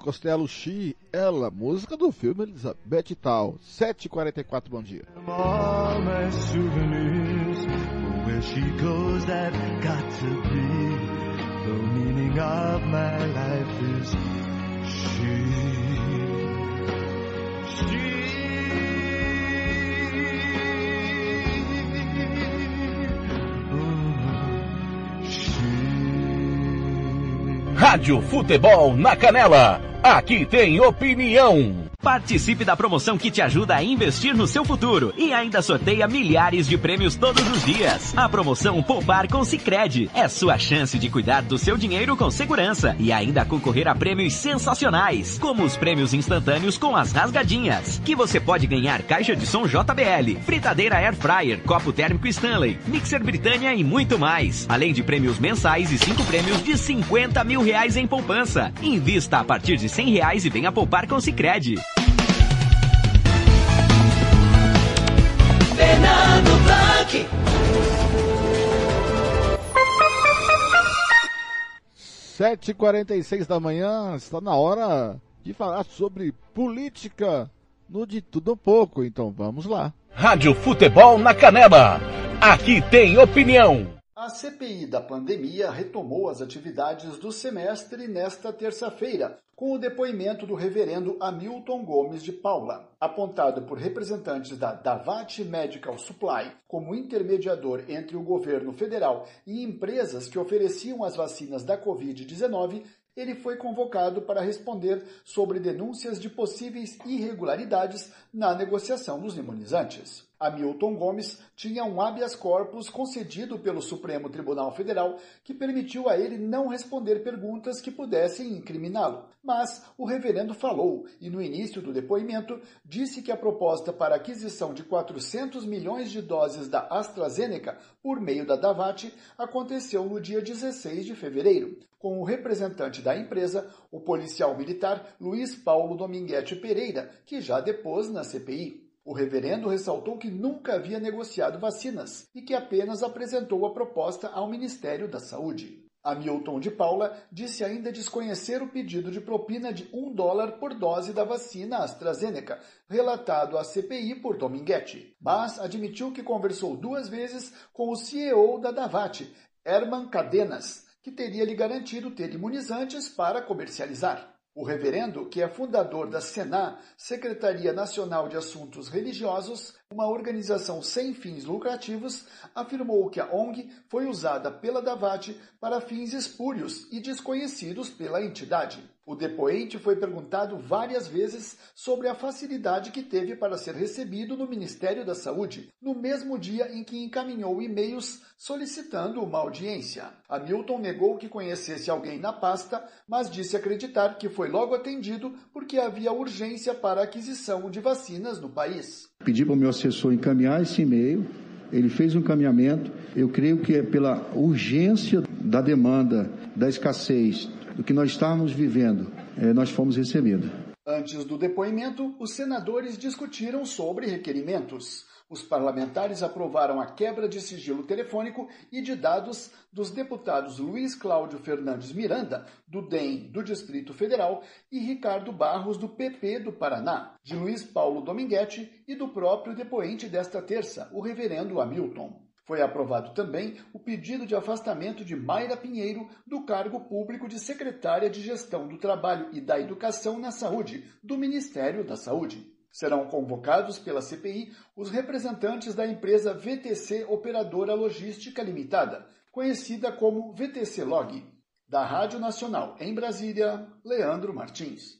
Costello, She, ela, música do filme Elizabeth Tal. 7h44, bom dia. Rádio Futebol na Canela. Aqui tem opinião. Participe da promoção que te ajuda a investir no seu futuro e ainda sorteia milhares de prêmios todos os dias. A promoção Poupar com Sicredi é sua chance de cuidar do seu dinheiro com segurança e ainda concorrer a prêmios sensacionais, como os prêmios instantâneos com as rasgadinhas, que você pode ganhar caixa de som JBL, fritadeira Air Fryer, copo térmico Stanley, mixer Britânia e muito mais. Além de prêmios mensais e cinco prêmios de 50 mil reais em poupança. Invista a partir de 100 reais e venha poupar com Sicredi. 7h46 da manhã, está na hora de falar sobre política no De Tudo um Pouco, então vamos lá. Rádio Futebol na Canela, aqui tem opinião. A CPI da pandemia retomou as atividades do semestre nesta terça-feira, com o depoimento do reverendo Hamilton Gomes de Paula. Apontado por representantes da Davat Medical Supply como intermediador entre o governo federal e empresas que ofereciam as vacinas da Covid-19, ele foi convocado para responder sobre denúncias de possíveis irregularidades na negociação dos imunizantes. Hamilton Gomes tinha um habeas corpus concedido pelo Supremo Tribunal Federal que permitiu a ele não responder perguntas que pudessem incriminá-lo. Mas o reverendo falou e, no início do depoimento, disse que a proposta para aquisição de 400 milhões de doses da AstraZeneca por meio da Davat aconteceu no dia 16 de fevereiro, com o representante da empresa, o policial militar Luiz Paulo Dominguete Pereira, que já depôs na CPI. O reverendo ressaltou que nunca havia negociado vacinas e que apenas apresentou a proposta ao Ministério da Saúde. Hamilton de Paula disse ainda desconhecer o pedido de propina de um dólar por dose da vacina AstraZeneca, relatado à CPI por Dominguete, mas admitiu que conversou duas vezes com o CEO da Davat, Herman Cadenas, que teria lhe garantido ter imunizantes para comercializar. O reverendo, que é fundador da SENA, Secretaria Nacional de Assuntos Religiosos, uma organização sem fins lucrativos, afirmou que a ONG foi usada pela Davat para fins espúrios e desconhecidos pela entidade. O depoente foi perguntado várias vezes sobre a facilidade que teve para ser recebido no Ministério da Saúde, no mesmo dia em que encaminhou e-mails solicitando uma audiência. Hamilton negou que conhecesse alguém na pasta, mas disse acreditar que foi logo atendido porque havia urgência para a aquisição de vacinas no país. Pedi para o meu assessor encaminhar esse e-mail, ele fez um encaminhamento. Eu creio que é pela urgência da demanda, da escassez, do que nós estávamos vivendo, eh, nós fomos recebidos. Antes do depoimento, os senadores discutiram sobre requerimentos. Os parlamentares aprovaram a quebra de sigilo telefônico e de dados dos deputados Luiz Cláudio Fernandes Miranda, do DEM do Distrito Federal, e Ricardo Barros, do PP do Paraná, de Luiz Paulo Dominguete e do próprio depoente desta terça, o reverendo Hamilton. Foi aprovado também o pedido de afastamento de Mayra Pinheiro do cargo público de secretária de Gestão do Trabalho e da Educação na Saúde, do Ministério da Saúde. Serão convocados pela CPI os representantes da empresa VTC Operadora Logística Limitada, conhecida como VTC Log. Da Rádio Nacional em Brasília, Leandro Martins.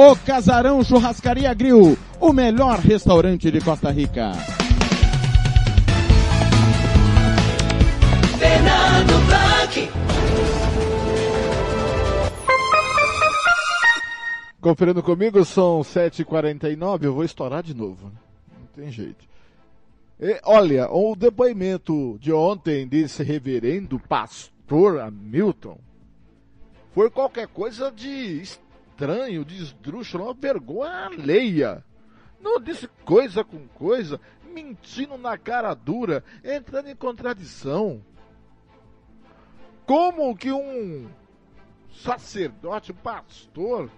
O Casarão Churrascaria Grill, o melhor restaurante de Costa Rica. Fernando Blanc. Conferindo comigo, são 7h49, eu vou estourar de novo. Não tem jeito. E, olha, o depoimento de ontem desse reverendo pastor Hamilton foi qualquer coisa de estranho, de esdrúxulo, uma vergonha alheia. Não disse coisa com coisa, mentindo na cara dura, entrando em contradição. Como que um sacerdote, um pastor,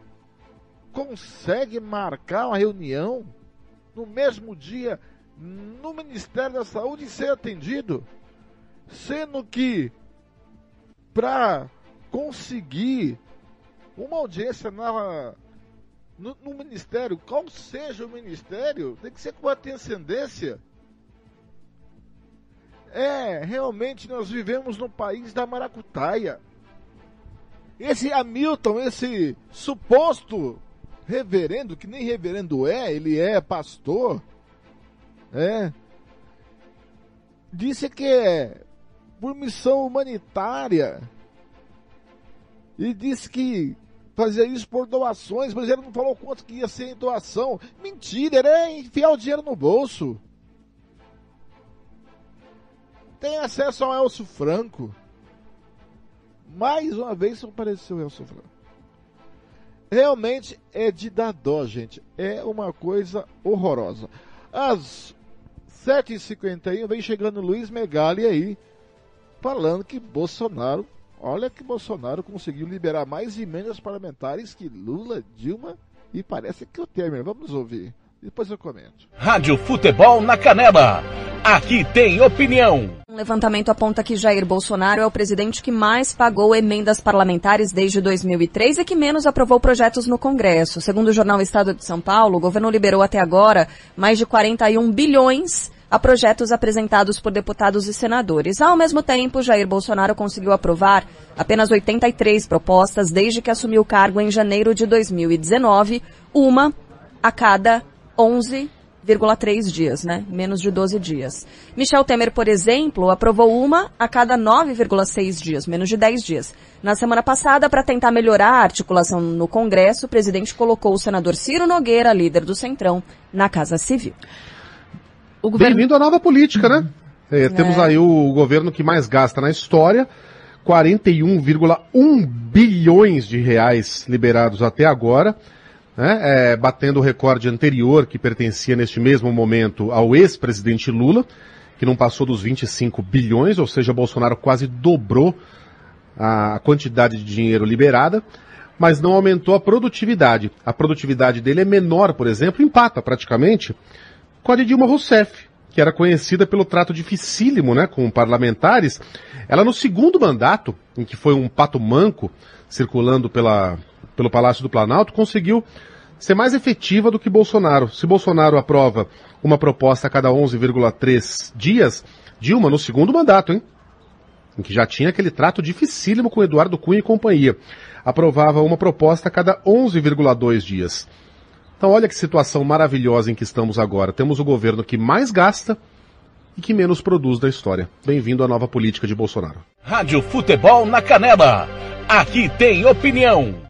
consegue marcar uma reunião no mesmo dia no Ministério da Saúde e ser atendido? Sendo que para conseguir uma audiência na, no, no, ministério, qual seja o ministério, tem que ser com transcendência. É, realmente nós vivemos no país da maracutaia. Esse Hamilton, esse suposto reverendo, que nem reverendo é, ele é pastor, é, disse que é por missão humanitária e disse que fazia isso por doações, mas ele não falou quanto que ia ser em doação. Mentira, ele é enfiar o dinheiro no bolso. Tem acesso ao Elcio Franco. Mais uma vez apareceu o Elcio Franco. Realmente é de dar dó, gente. É uma coisa horrorosa. Às 7h51 vem chegando Luiz Megali aí, falando que Bolsonaro Olha que Bolsonaro conseguiu liberar mais emendas parlamentares que Lula, Dilma e parece que o Temer. Vamos ouvir. Depois eu comento. Rádio Futebol na Canela. Aqui tem opinião. Um levantamento aponta que Jair Bolsonaro é o presidente que mais pagou emendas parlamentares desde 2003 e que menos aprovou projetos no Congresso. Segundo o jornal Estado de São Paulo, o governo liberou até agora mais de 41 bilhões a projetos apresentados por deputados e senadores. Ao mesmo tempo, Jair Bolsonaro conseguiu aprovar apenas 83 propostas desde que assumiu o cargo em janeiro de 2019, uma a cada 11,3 dias, né? Menos de 12 dias. Michel Temer, por exemplo, aprovou uma a cada 9,6 dias, menos de 10 dias. Na semana passada, para tentar melhorar a articulação no Congresso, o presidente colocou o senador Ciro Nogueira, líder do Centrão, na Casa Civil. Governo... Bem-vindo à nova política, né? É, temos é. aí o governo que mais gasta na história, 41,1 bilhões de reais liberados até agora, né? é, batendo o recorde anterior que pertencia neste mesmo momento ao ex-presidente Lula, que não passou dos 25 bilhões, ou seja, Bolsonaro quase dobrou a quantidade de dinheiro liberada, mas não aumentou a produtividade. A produtividade dele é menor, por exemplo, empata praticamente com a de Dilma Rousseff, que era conhecida pelo trato dificílimo né, com parlamentares. Ela, no segundo mandato, em que foi um pato manco circulando pela, pelo Palácio do Planalto, conseguiu ser mais efetiva do que Bolsonaro. Se Bolsonaro aprova uma proposta a cada 11,3 dias, Dilma, no segundo mandato, hein? Em que já tinha aquele trato dificílimo com Eduardo Cunha e companhia, aprovava uma proposta a cada 11,2 dias. Então olha que situação maravilhosa em que estamos agora. Temos o governo que mais gasta e que menos produz da história. Bem-vindo à nova política de Bolsonaro. Rádio Futebol na Canela. Aqui tem opinião.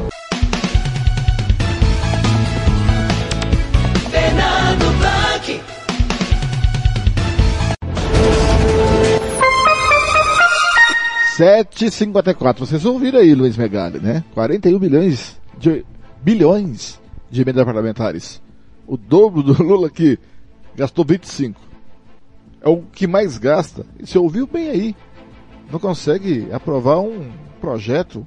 Sete cinquenta Vocês ouviram aí, Luiz Megali, né? 41 bilhões de bilhões de emendas parlamentares. O dobro do Lula que gastou 25. É o que mais gasta. E você ouviu bem aí. Não consegue aprovar um projeto.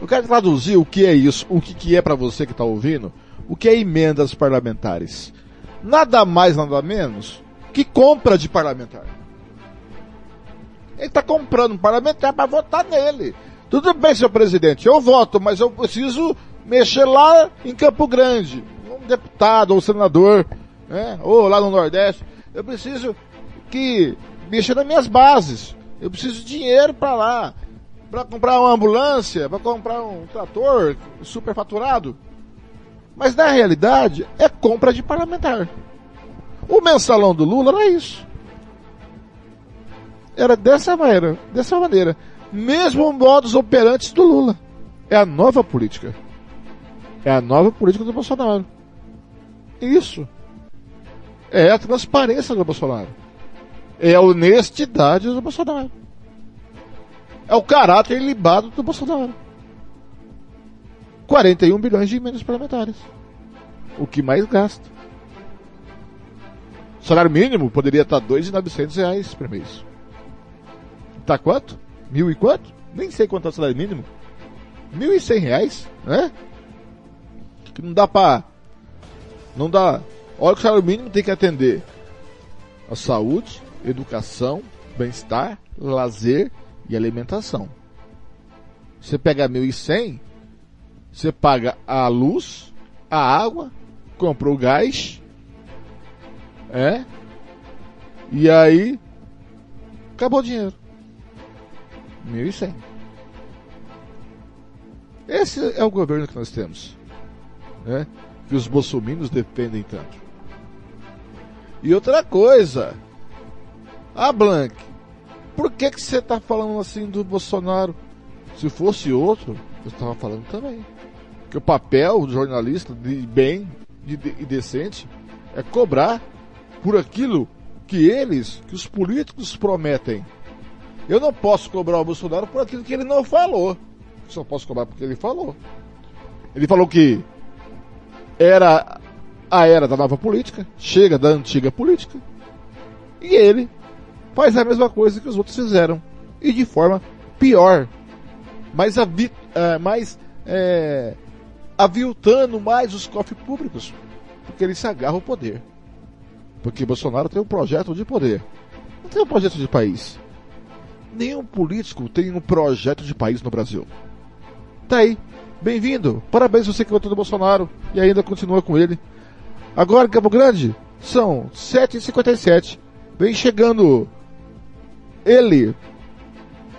Eu quero traduzir o que é isso, o que, que é para você que está ouvindo, o que é emendas parlamentares. Nada mais, nada menos que compra de parlamentar. Ele está comprando um parlamentar para votar nele. Tudo bem, senhor presidente, eu voto, mas eu preciso mexer lá em Campo Grande, um deputado ou senador, né? ou lá no Nordeste. Eu preciso que mexa nas minhas bases. Eu preciso de dinheiro para lá, para comprar uma ambulância, para comprar um trator superfaturado. Mas na realidade é compra de parlamentar. O mensalão do Lula era isso. Era dessa maneira, dessa maneira. Mesmo modos operantes do Lula. É a nova política. É a nova política do Bolsonaro. Isso. É a transparência do Bolsonaro. É a honestidade do Bolsonaro. É o caráter ilibado do Bolsonaro. 41 bilhões de emendas parlamentares. O que mais gasta. Salário mínimo poderia estar 2.900 reais por mês. Tá quanto? Mil e quanto? Nem sei quanto é o salário mínimo. Mil e cem reais, né? Que não dá pra... Não dá... Olha que o salário mínimo tem que atender a saúde, educação, bem-estar, lazer e alimentação. Você pega 1.100, você paga a luz, a água, comprou gás, é, e aí acabou o dinheiro. 1.100. Esse é o governo que nós temos, né? Que os bolsominions dependem tanto. E outra coisa, ah, Blank, por que que você está falando assim do Bolsonaro? Se fosse outro, eu estava falando também. Que o papel do jornalista de bem e de, de decente é cobrar por aquilo que eles, que os políticos prometem. Eu não posso cobrar o Bolsonaro por aquilo que ele não falou. Só posso cobrar porque ele falou. Ele falou que era a era da nova política, chega da antiga política. E ele faz a mesma coisa que os outros fizeram. E de forma pior. Mais, avi, é, mais é, aviltando mais os cofres públicos. Porque ele se agarra ao poder. Porque Bolsonaro tem um projeto de poder. Não tem um projeto de país. Nenhum político tem um projeto de país no Brasil. Tá aí. Bem-vindo. Parabéns você que votou no Bolsonaro e ainda continua com ele. Agora, Campo Grande, são 7h57. Vem chegando ele,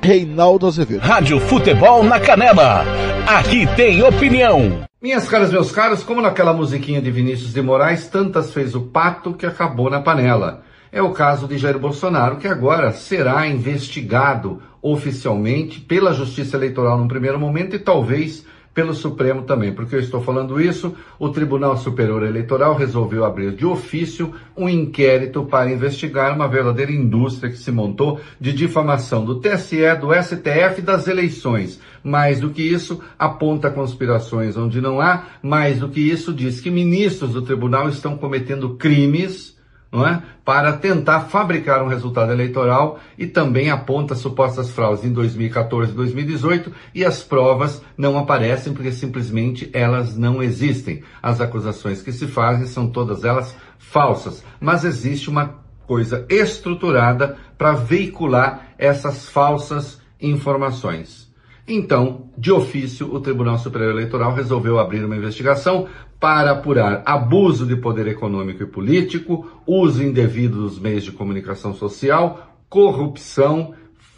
Reinaldo Azevedo. Rádio Futebol na Canela. Aqui tem opinião. Minhas caras, meus caros, como naquela musiquinha de Vinícius de Moraes, tantas fez o pato que acabou na panela. É o caso de Jair Bolsonaro, que agora será investigado oficialmente pela Justiça Eleitoral num primeiro momento e talvez pelo Supremo também. Porque eu estou falando isso, o Tribunal Superior Eleitoral resolveu abrir de ofício um inquérito para investigar uma verdadeira indústria que se montou de difamação do TSE, do STF das eleições. Mais do que isso, aponta conspirações onde não há. Mais do que isso, diz que ministros do tribunal estão cometendo crimes não é? para tentar fabricar um resultado eleitoral e também aponta supostas fraudes em 2014 e 2018 e as provas não aparecem porque simplesmente elas não existem. As acusações que se fazem são todas elas falsas, mas existe uma coisa estruturada para veicular essas falsas informações. Então, de ofício, o Tribunal Superior Eleitoral resolveu abrir uma investigação para apurar abuso de poder econômico e político, uso indevido dos meios de comunicação social, corrupção,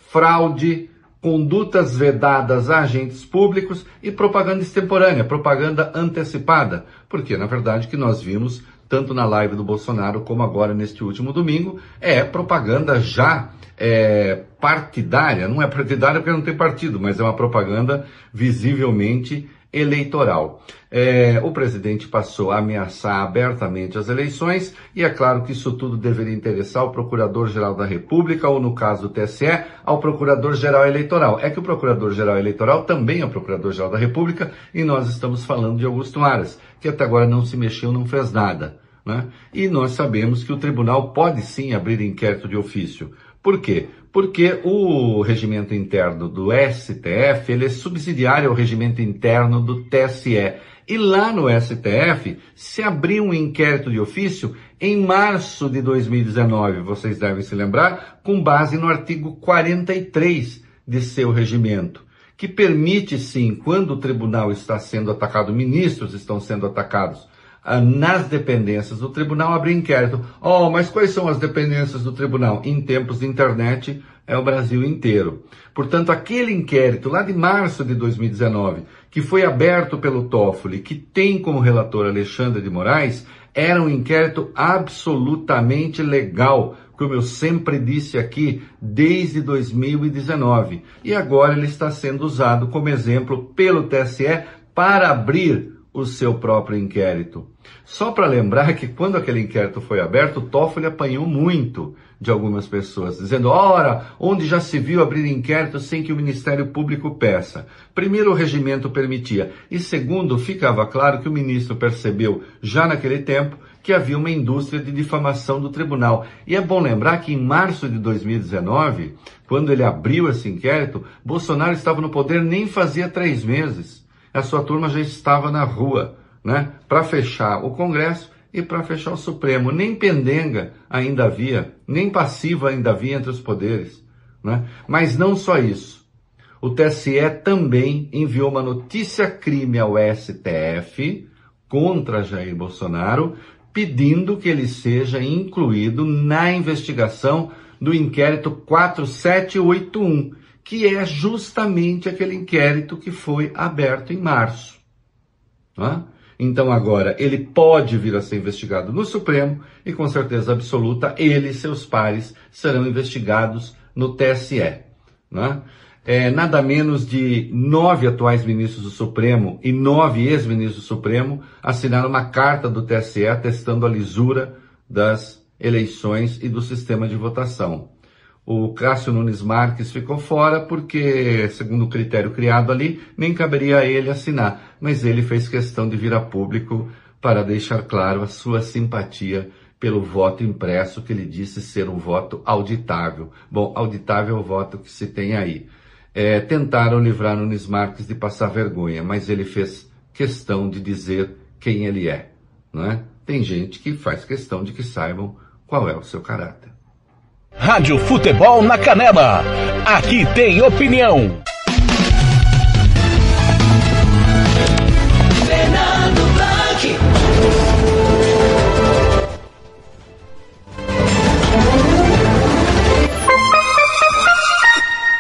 fraude, condutas vedadas a agentes públicos e propaganda extemporânea, propaganda antecipada. Porque, na verdade, que nós vimos tanto na live do Bolsonaro como agora neste último domingo, é propaganda já é, partidária, não é partidária porque não tem partido, mas é uma propaganda visivelmente eleitoral. É, o presidente passou a ameaçar abertamente as eleições e é claro que isso tudo deveria interessar ao Procurador-Geral da República ou, no caso do TSE, ao Procurador-Geral Eleitoral. É que o Procurador-Geral Eleitoral também é o Procurador-Geral da República e nós estamos falando de Augusto Aras, que até agora não se mexeu, não fez nada. Né? E nós sabemos que o tribunal pode sim abrir inquérito de ofício. Por quê? Porque o regimento interno do STF ele é subsidiário ao regimento interno do TSE. E lá no STF se abriu um inquérito de ofício em março de 2019, vocês devem se lembrar, com base no artigo 43 de seu regimento, que permite sim, quando o tribunal está sendo atacado, ministros estão sendo atacados nas dependências do tribunal, abrir inquérito. Oh, mas quais são as dependências do tribunal? Em tempos de internet, é o Brasil inteiro. Portanto, aquele inquérito lá de março de 2019, que foi aberto pelo Toffoli, que tem como relator Alexandre de Moraes, era um inquérito absolutamente legal, como eu sempre disse aqui, desde 2019. E agora ele está sendo usado como exemplo pelo TSE para abrir o seu próprio inquérito. Só para lembrar que quando aquele inquérito foi aberto, Toffoli apanhou muito de algumas pessoas, dizendo: ora, onde já se viu abrir inquérito sem que o Ministério Público peça? Primeiro, o regimento permitia, e segundo, ficava claro que o ministro percebeu já naquele tempo que havia uma indústria de difamação do tribunal. E é bom lembrar que em março de 2019, quando ele abriu esse inquérito, Bolsonaro estava no poder nem fazia três meses a sua turma já estava na rua, né? Para fechar o Congresso e para fechar o Supremo. Nem pendenga ainda havia, nem passiva ainda havia entre os poderes, né? Mas não só isso. O TSE também enviou uma notícia crime ao STF contra Jair Bolsonaro, pedindo que ele seja incluído na investigação do inquérito 4781, que é justamente aquele inquérito que foi aberto em março. É? Então agora ele pode vir a ser investigado no Supremo e com certeza absoluta ele e seus pares serão investigados no TSE. É? É, nada menos de nove atuais ministros do Supremo e nove ex-ministros do Supremo assinaram uma carta do TSE atestando a lisura das eleições e do sistema de votação. O Cássio Nunes Marques ficou fora porque, segundo o critério criado ali, nem caberia a ele assinar, mas ele fez questão de vir a público para deixar claro a sua simpatia pelo voto impresso, que ele disse ser um voto auditável. Bom, auditável é o voto que se tem aí. É, tentaram livrar Nunes Marques de passar vergonha, mas ele fez questão de dizer quem ele é. Não é? Tem gente que faz questão de que saibam qual é o seu caráter. Rádio Futebol na Canela. Aqui tem opinião. Fernando Blanc.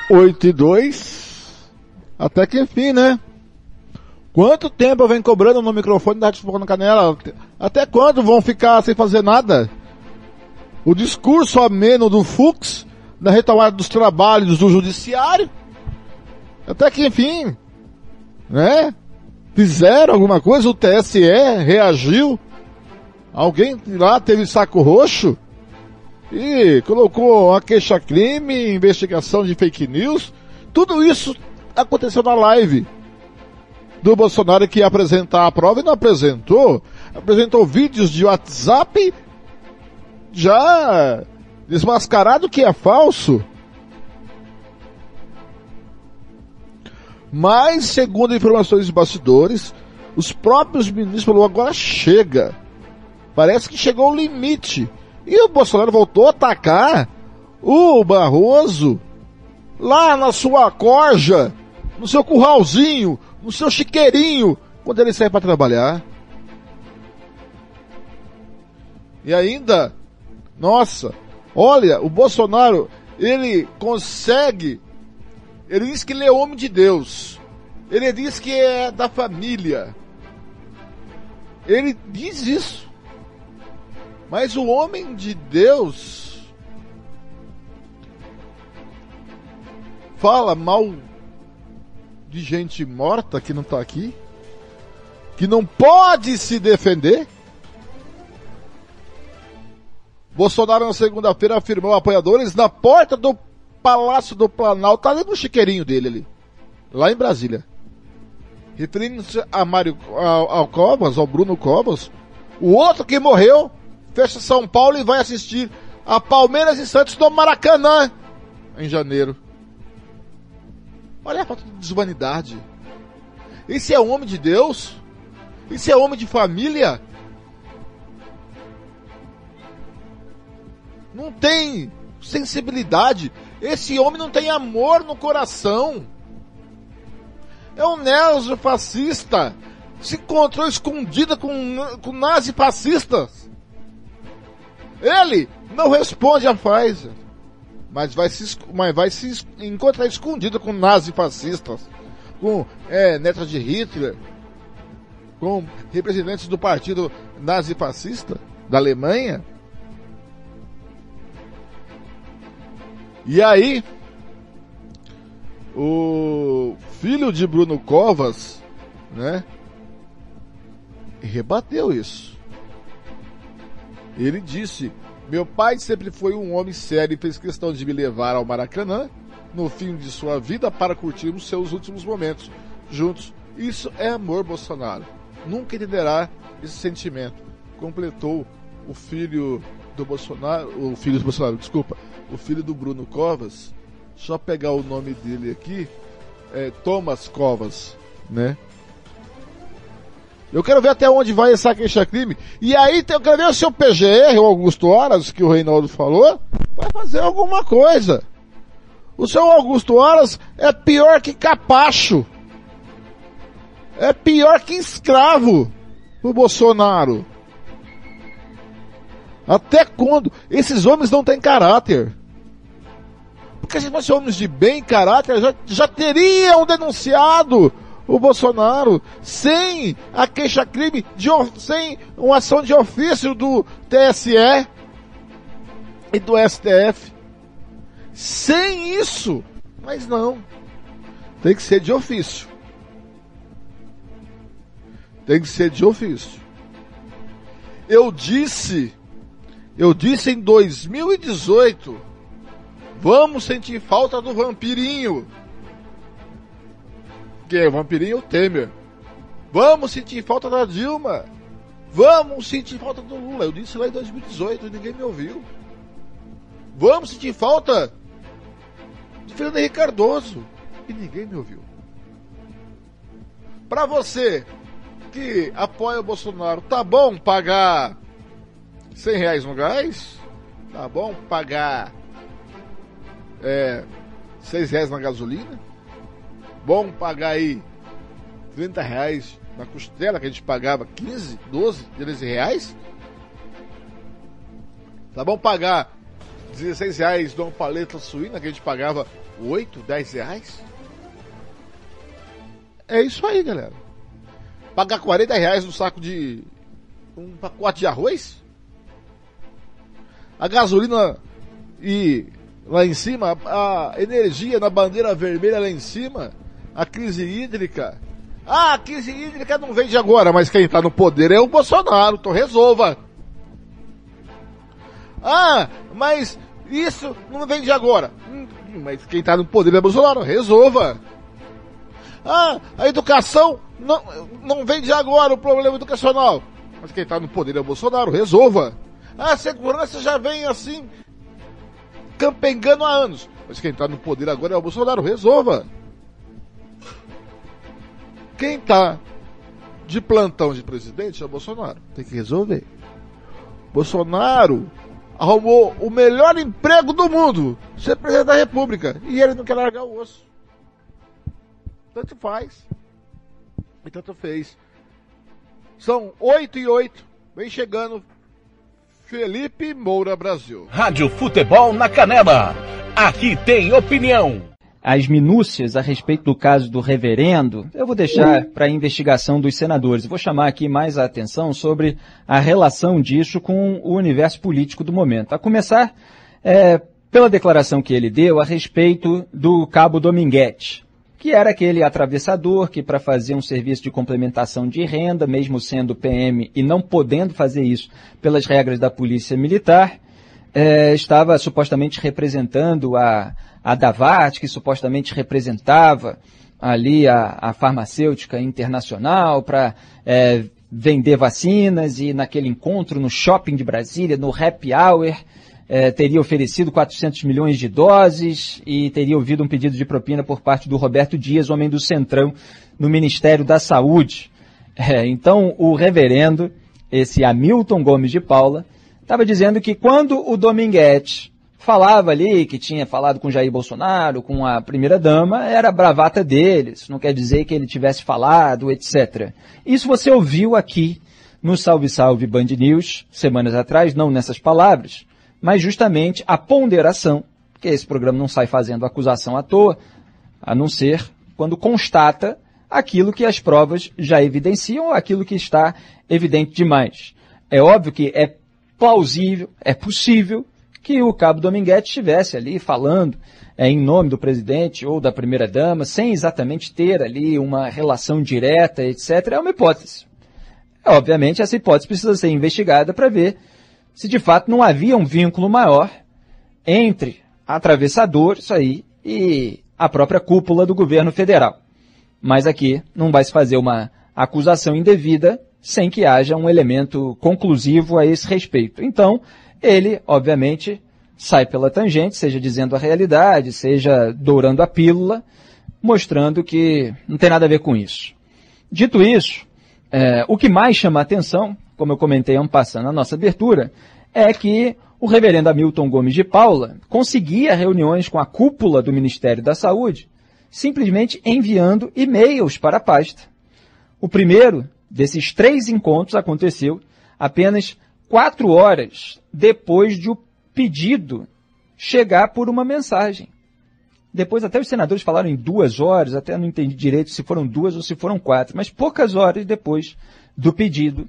Oito e dois. Até que enfim, né? Quanto tempo eu venho cobrando no microfone da Rádio Futebol na Canela? Até quando vão ficar sem fazer nada? O discurso ameno do Fux na retomada dos trabalhos do judiciário. Até que, enfim, né? Fizeram alguma coisa, o TSE reagiu. Alguém lá teve saco roxo e colocou uma queixa-crime, investigação de fake news. Tudo isso aconteceu na live do Bolsonaro que ia apresentar a prova e não apresentou. Apresentou vídeos de WhatsApp já desmascarado que é falso. Mas, segundo informações de bastidores, os próprios ministros falaram, agora chega. Parece que chegou o limite. E o Bolsonaro voltou a atacar o Barroso lá na sua corja, no seu curralzinho, no seu chiqueirinho, quando ele sai para trabalhar. E ainda nossa, olha, o Bolsonaro, ele consegue, ele diz que ele é homem de Deus. Ele diz que é da família. Ele diz isso. Mas o homem de Deus fala mal de gente morta que não está aqui, que não pode se defender. Bolsonaro na segunda-feira afirmou apoiadores na porta do Palácio do Planalto, tá ali no chiqueirinho dele ali, lá em Brasília. Referindo-se a Mário, ao, ao Covas, ao Bruno Covas, o outro que morreu, fecha São Paulo e vai assistir a Palmeiras e Santos no Maracanã, em janeiro. Olha a falta de desvanidade. Esse é homem de Deus? Esse é homem de família? Não tem sensibilidade. Esse homem não tem amor no coração. é um neofascista. Se encontrou escondida com, com nazifascistas. Ele não responde à Pfizer. Mas vai se, mas vai se encontrar escondido com nazifascistas. Com é, netas de Hitler. Com representantes do partido nazifascista da Alemanha. E aí, o filho de Bruno Covas, né, rebateu isso. Ele disse: Meu pai sempre foi um homem sério e fez questão de me levar ao Maracanã no fim de sua vida para curtirmos seus últimos momentos juntos. Isso é amor, Bolsonaro. Nunca entenderá esse sentimento. Completou o filho do Bolsonaro, o filho do Bolsonaro, desculpa, o filho do Bruno Covas. Só pegar o nome dele aqui, é Thomas Covas, né? Eu quero ver até onde vai essa queixa-crime. E aí eu quero ver se o PGR, o Augusto Horas, que o Reinaldo falou, vai fazer alguma coisa. O seu Augusto Horas é pior que capacho. É pior que escravo o Bolsonaro. Até quando? Esses homens não têm caráter. Porque se fossem homens de bem caráter, já, já teriam denunciado o Bolsonaro sem a queixa-crime, sem uma ação de ofício do TSE e do STF. Sem isso. Mas não. Tem que ser de ofício. Tem que ser de ofício. Eu disse, eu disse em 2018, vamos sentir falta do vampirinho que é o vampirinho o Temer. Vamos sentir falta da Dilma. Vamos sentir falta do Lula. Eu disse lá em 2018 e ninguém me ouviu. Vamos sentir falta de Fernando Henrique Cardoso. E ninguém me ouviu. Para você que apoia o Bolsonaro, tá bom pagar 100 reais no gás? Tá bom pagar é, 6 reais na gasolina? bom pagar aí 30 reais na costela que a gente pagava 15, 12, 13 reais? Tá bom pagar 16 reais de uma paleta suína que a gente pagava 8, 10 reais? É isso aí, galera. Pagar 40 reais no saco de um pacote de arroz? A gasolina e lá em cima, a energia na bandeira vermelha lá em cima, a crise hídrica. Ah, a crise hídrica não vem de agora, mas quem está no poder é o Bolsonaro, então resolva. Ah, mas isso não vem de agora. Hum, mas quem está no poder é o Bolsonaro, resolva. Ah, a educação não, não vem de agora o problema educacional. Mas quem está no poder é o Bolsonaro, resolva. A segurança já vem assim, campengando há anos. Mas quem está no poder agora é o Bolsonaro, resolva. Quem está de plantão de presidente é o Bolsonaro. Tem que resolver. Bolsonaro arrumou o melhor emprego do mundo, ser presidente da República, e ele não quer largar o osso. Tanto faz. E tanto fez. São oito e oito. Vem chegando Felipe Moura Brasil. Rádio Futebol na Canela. Aqui tem opinião as minúcias a respeito do caso do reverendo, eu vou deixar para a investigação dos senadores. vou chamar aqui mais a atenção sobre a relação disso com o universo político do momento. A começar é, pela declaração que ele deu a respeito do cabo Dominguete, que era aquele atravessador que, para fazer um serviço de complementação de renda, mesmo sendo PM e não podendo fazer isso pelas regras da Polícia Militar, é, estava supostamente representando a a Davat, que supostamente representava ali a, a farmacêutica internacional para é, vender vacinas e naquele encontro no shopping de Brasília, no happy hour, é, teria oferecido 400 milhões de doses e teria ouvido um pedido de propina por parte do Roberto Dias, homem do Centrão, no Ministério da Saúde. É, então, o reverendo, esse Hamilton Gomes de Paula, estava dizendo que quando o Dominguete falava ali que tinha falado com Jair Bolsonaro, com a primeira-dama, era bravata deles, não quer dizer que ele tivesse falado, etc. Isso você ouviu aqui no Salve Salve Band News, semanas atrás, não nessas palavras, mas justamente a ponderação, que esse programa não sai fazendo acusação à toa, a não ser quando constata aquilo que as provas já evidenciam aquilo que está evidente demais. É óbvio que é plausível, é possível que o cabo Dominguete estivesse ali falando é, em nome do presidente ou da primeira-dama, sem exatamente ter ali uma relação direta, etc. É uma hipótese. Obviamente, essa hipótese precisa ser investigada para ver se de fato não havia um vínculo maior entre atravessadores aí e a própria cúpula do governo federal. Mas aqui não vai se fazer uma acusação indevida sem que haja um elemento conclusivo a esse respeito. Então, ele, obviamente, sai pela tangente, seja dizendo a realidade, seja dourando a pílula, mostrando que não tem nada a ver com isso. Dito isso, é, o que mais chama a atenção, como eu comentei um passando na nossa abertura, é que o reverendo Hamilton Gomes de Paula conseguia reuniões com a cúpula do Ministério da Saúde, simplesmente enviando e-mails para a pasta. O primeiro desses três encontros aconteceu apenas quatro horas depois de o pedido chegar por uma mensagem. Depois até os senadores falaram em duas horas, até não entendi direito se foram duas ou se foram quatro, mas poucas horas depois do pedido,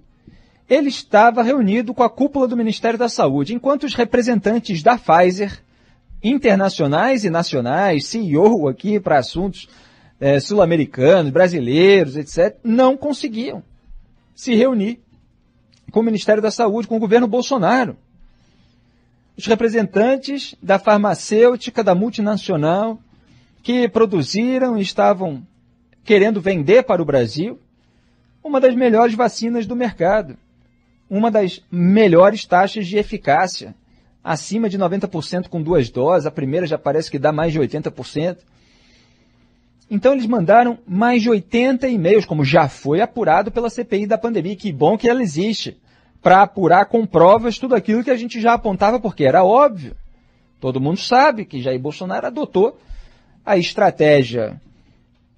ele estava reunido com a cúpula do Ministério da Saúde, enquanto os representantes da Pfizer, internacionais e nacionais, CEO aqui para assuntos é, sul-americanos, brasileiros, etc., não conseguiam se reunir com o Ministério da Saúde, com o governo Bolsonaro. Os representantes da farmacêutica, da multinacional, que produziram e estavam querendo vender para o Brasil uma das melhores vacinas do mercado, uma das melhores taxas de eficácia, acima de 90% com duas doses, a primeira já parece que dá mais de 80%. Então eles mandaram mais de 80 e-mails, como já foi apurado pela CPI da pandemia. Que bom que ela existe, para apurar com provas tudo aquilo que a gente já apontava, porque era óbvio. Todo mundo sabe que Jair Bolsonaro adotou a estratégia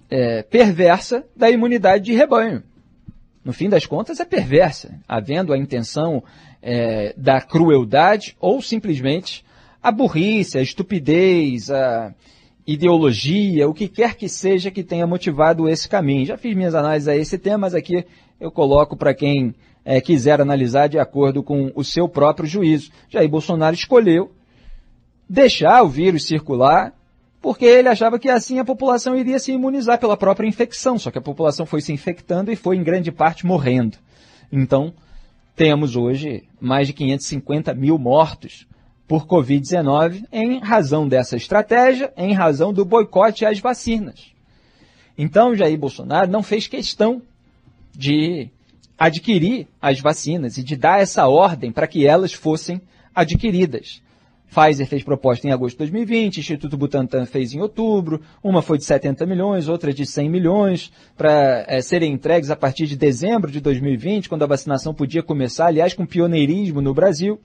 é, perversa da imunidade de rebanho. No fim das contas, é perversa, havendo a intenção é, da crueldade ou simplesmente a burrice, a estupidez, a ideologia, o que quer que seja que tenha motivado esse caminho. Já fiz minhas análises a esse tema, mas aqui eu coloco para quem é, quiser analisar de acordo com o seu próprio juízo. Jair Bolsonaro escolheu deixar o vírus circular porque ele achava que assim a população iria se imunizar pela própria infecção, só que a população foi se infectando e foi em grande parte morrendo. Então, temos hoje mais de 550 mil mortos por Covid-19 em razão dessa estratégia, em razão do boicote às vacinas. Então, Jair Bolsonaro não fez questão de adquirir as vacinas e de dar essa ordem para que elas fossem adquiridas. Pfizer fez proposta em agosto de 2020, Instituto Butantan fez em outubro, uma foi de 70 milhões, outra de 100 milhões, para é, serem entregues a partir de dezembro de 2020, quando a vacinação podia começar, aliás, com pioneirismo no Brasil.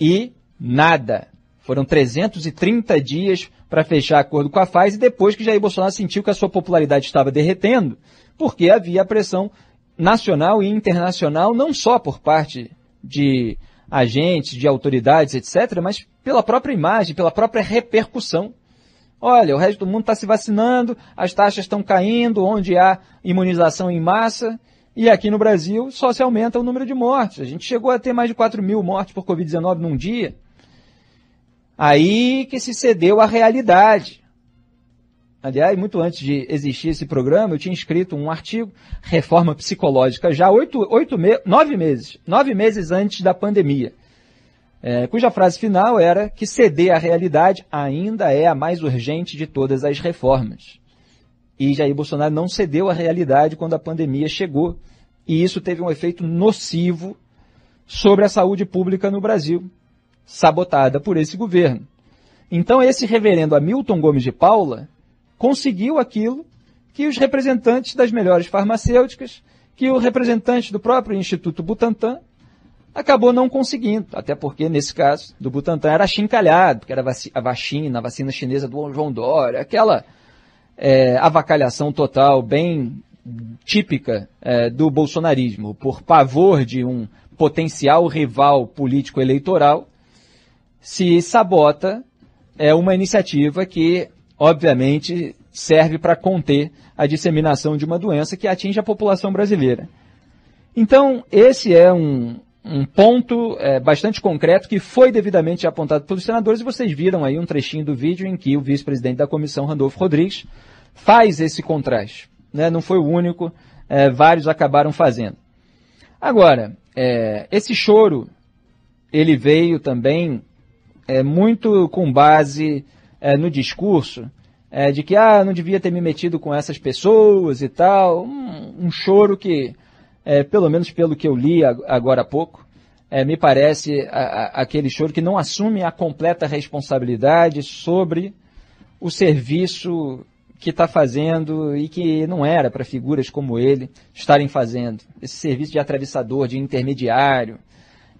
E Nada. Foram 330 dias para fechar acordo com a Pfizer depois que Jair Bolsonaro sentiu que a sua popularidade estava derretendo, porque havia pressão nacional e internacional, não só por parte de agentes, de autoridades, etc., mas pela própria imagem, pela própria repercussão. Olha, o resto do mundo está se vacinando, as taxas estão caindo, onde há imunização em massa, e aqui no Brasil só se aumenta o número de mortes. A gente chegou a ter mais de 4 mil mortes por Covid-19 num dia. Aí que se cedeu à realidade. Aliás, muito antes de existir esse programa, eu tinha escrito um artigo, Reforma Psicológica, já oito, oito me nove meses, nove meses antes da pandemia, é, cuja frase final era que ceder à realidade ainda é a mais urgente de todas as reformas. E Jair Bolsonaro não cedeu à realidade quando a pandemia chegou. E isso teve um efeito nocivo sobre a saúde pública no Brasil sabotada por esse governo. Então, esse reverendo Hamilton Gomes de Paula conseguiu aquilo que os representantes das melhores farmacêuticas, que o representante do próprio Instituto Butantan acabou não conseguindo, até porque nesse caso do Butantan era chincalhado, porque era a vacina, a vacina chinesa do João Dória, aquela é, avacalhação total bem típica é, do bolsonarismo, por pavor de um potencial rival político eleitoral, se sabota é uma iniciativa que, obviamente, serve para conter a disseminação de uma doença que atinge a população brasileira. Então, esse é um, um ponto é, bastante concreto que foi devidamente apontado pelos senadores e vocês viram aí um trechinho do vídeo em que o vice-presidente da comissão, Randolfo Rodrigues, faz esse contraste. Né? Não foi o único, é, vários acabaram fazendo. Agora, é, esse choro, ele veio também é, muito com base é, no discurso é, de que ah, não devia ter me metido com essas pessoas e tal. Um, um choro que, é, pelo menos pelo que eu li agora há pouco, me parece a, a, aquele choro que não assume a completa responsabilidade sobre o serviço que está fazendo e que não era para figuras como ele estarem fazendo. Esse serviço de atravessador, de intermediário,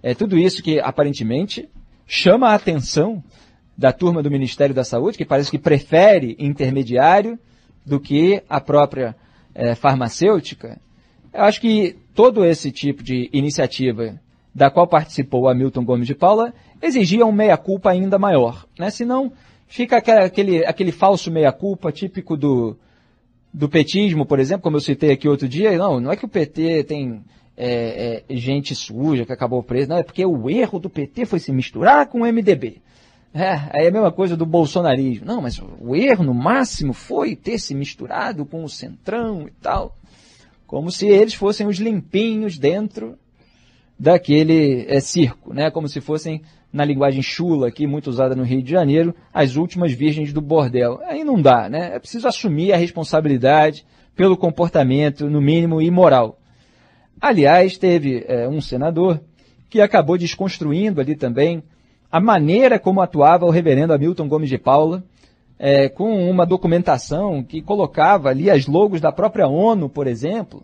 é tudo isso que aparentemente chama a atenção da turma do Ministério da Saúde, que parece que prefere intermediário do que a própria é, farmacêutica. Eu acho que todo esse tipo de iniciativa da qual participou Hamilton Gomes de Paula exigia um meia-culpa ainda maior. Né? Senão fica aquele, aquele falso meia-culpa típico do, do petismo, por exemplo, como eu citei aqui outro dia. Não, não é que o PT tem é, é, gente suja que acabou preso, não, é porque o erro do PT foi se misturar com o MDB. É, aí é a mesma coisa do bolsonarismo. Não, mas o erro no máximo foi ter se misturado com o centrão e tal. Como se eles fossem os limpinhos dentro daquele é, circo, né? Como se fossem, na linguagem chula aqui, muito usada no Rio de Janeiro, as últimas virgens do bordel. Aí não dá, né? É preciso assumir a responsabilidade pelo comportamento, no mínimo, imoral. Aliás, teve é, um senador que acabou desconstruindo ali também a maneira como atuava o reverendo Hamilton Gomes de Paula, é, com uma documentação que colocava ali as logos da própria ONU, por exemplo.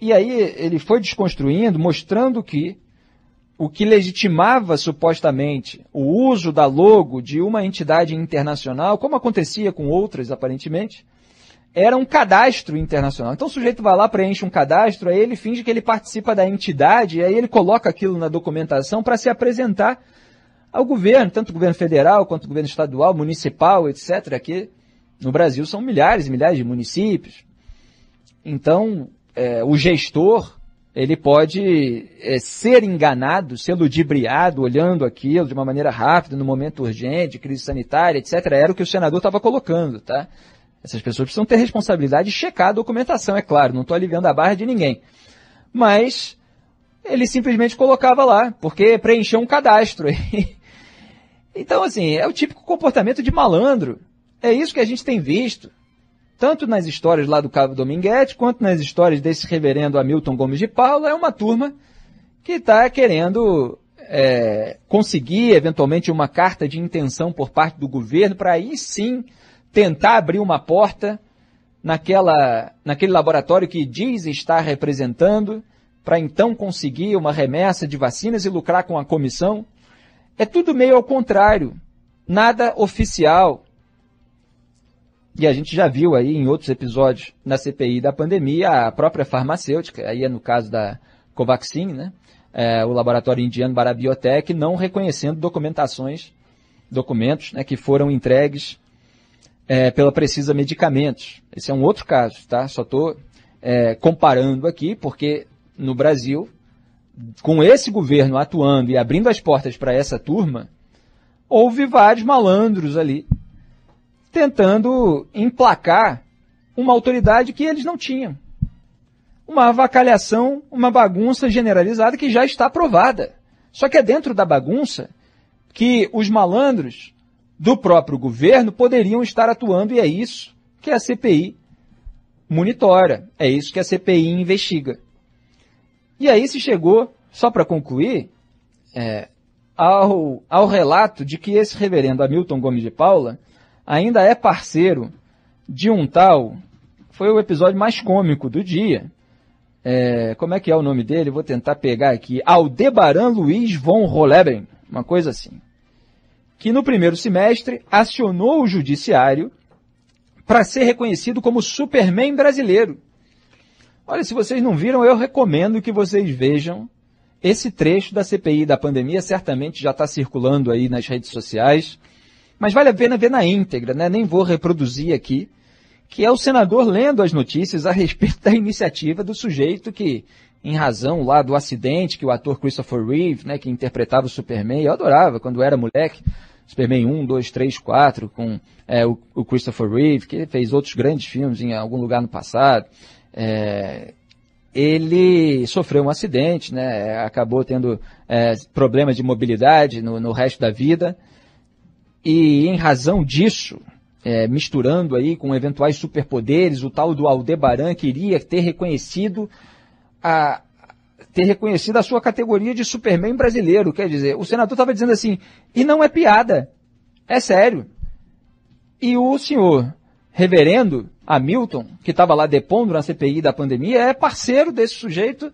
E aí ele foi desconstruindo, mostrando que o que legitimava supostamente o uso da logo de uma entidade internacional, como acontecia com outras aparentemente, era um cadastro internacional. Então o sujeito vai lá, preenche um cadastro, aí ele finge que ele participa da entidade, aí ele coloca aquilo na documentação para se apresentar ao governo, tanto o governo federal quanto o governo estadual, municipal, etc. Aqui no Brasil são milhares e milhares de municípios. Então, é, o gestor ele pode é, ser enganado, ser ludibriado, olhando aquilo de uma maneira rápida, no momento urgente, crise sanitária, etc. Era o que o senador estava colocando, tá? Essas pessoas precisam ter responsabilidade de checar a documentação, é claro, não estou aliviando a barra de ninguém. Mas ele simplesmente colocava lá, porque preencheu um cadastro. Então, assim, é o típico comportamento de malandro. É isso que a gente tem visto. Tanto nas histórias lá do Cabo Dominguete, quanto nas histórias desse reverendo Hamilton Gomes de Paula, é uma turma que está querendo é, conseguir, eventualmente, uma carta de intenção por parte do governo para aí sim tentar abrir uma porta naquela, naquele laboratório que diz estar representando, para então conseguir uma remessa de vacinas e lucrar com a comissão. É tudo meio ao contrário. Nada oficial. E a gente já viu aí em outros episódios na CPI da pandemia a própria farmacêutica, aí é no caso da Covaxin, né? É, o laboratório indiano Barabiotech não reconhecendo documentações, documentos né, que foram entregues é, pela Precisa Medicamentos. Esse é um outro caso, tá? Só estou é, comparando aqui, porque no Brasil com esse governo atuando e abrindo as portas para essa turma, houve vários malandros ali tentando emplacar uma autoridade que eles não tinham. Uma avacalhação, uma bagunça generalizada que já está aprovada. Só que é dentro da bagunça que os malandros do próprio governo poderiam estar atuando e é isso que a CPI monitora, é isso que a CPI investiga. E aí se chegou, só para concluir, é, ao, ao relato de que esse reverendo Hamilton Gomes de Paula ainda é parceiro de um tal, foi o episódio mais cômico do dia, é, como é que é o nome dele? Vou tentar pegar aqui. Aldebaran Luiz von Rolleben, uma coisa assim. Que no primeiro semestre acionou o judiciário para ser reconhecido como Superman brasileiro. Olha, se vocês não viram, eu recomendo que vocês vejam esse trecho da CPI da pandemia. Certamente já está circulando aí nas redes sociais. Mas vale a pena ver na íntegra, né? Nem vou reproduzir aqui. Que é o senador lendo as notícias a respeito da iniciativa do sujeito que, em razão lá do acidente que o ator Christopher Reeve, né, que interpretava o Superman, eu adorava quando era moleque, Superman 1, 2, 3, 4, com é, o, o, Christopher Reeve, que fez outros grandes filmes em algum lugar no passado. É, ele sofreu um acidente, né, acabou tendo é, problemas de mobilidade no, no, resto da vida, e em razão disso, é, misturando aí com eventuais superpoderes, o tal do Aldebaran queria ter reconhecido a, ter reconhecido a sua categoria de Superman brasileiro. Quer dizer, o senador estava dizendo assim, e não é piada, é sério. E o senhor reverendo Hamilton, que estava lá depondo na CPI da pandemia, é parceiro desse sujeito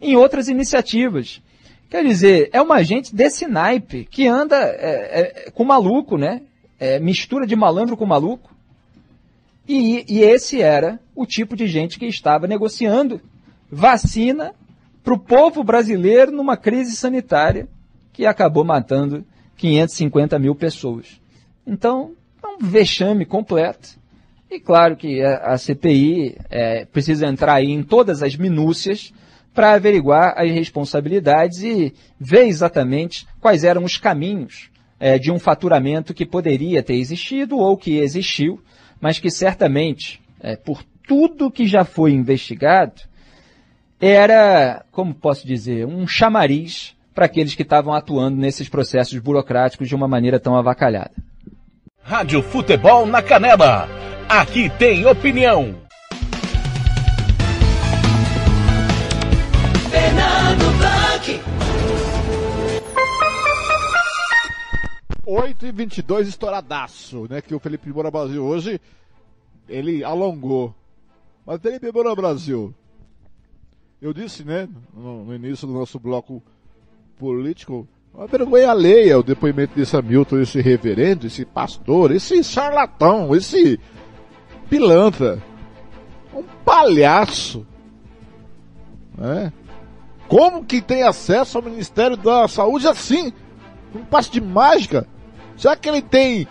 em outras iniciativas. Quer dizer, é uma gente desse naipe que anda é, é, com maluco, né? É, mistura de malandro com maluco. E, e esse era o tipo de gente que estava negociando vacina para o povo brasileiro numa crise sanitária que acabou matando 550 mil pessoas. Então, é um vexame completo. E claro que a, CPI é, precisa entrar em todas as minúcias para averiguar as responsabilidades e ver exatamente quais eram os caminhos é, de um faturamento que poderia ter existido ou que existiu, mas que certamente, é, por tudo que já foi investigado, era, como posso dizer, um chamariz para aqueles que estavam atuando nesses processos burocráticos de uma maneira tão avacalhada. Rádio Futebol na Canela. Aqui tem opinião. Fernando Blanc. 8 e 22 estouradaço, né? Que o Felipe Moura Brasil hoje, ele alongou. Mas Felipe Moura Brasil, eu disse, né, no, no, início do nosso bloco político, uma vergonha alheia o depoimento desse Hamilton, esse reverendo, esse pastor, esse charlatão, esse pilantra, um palhaço, né? Como que tem acesso ao Ministério da Saúde assim? Um passo de mágica? Será que ele tem,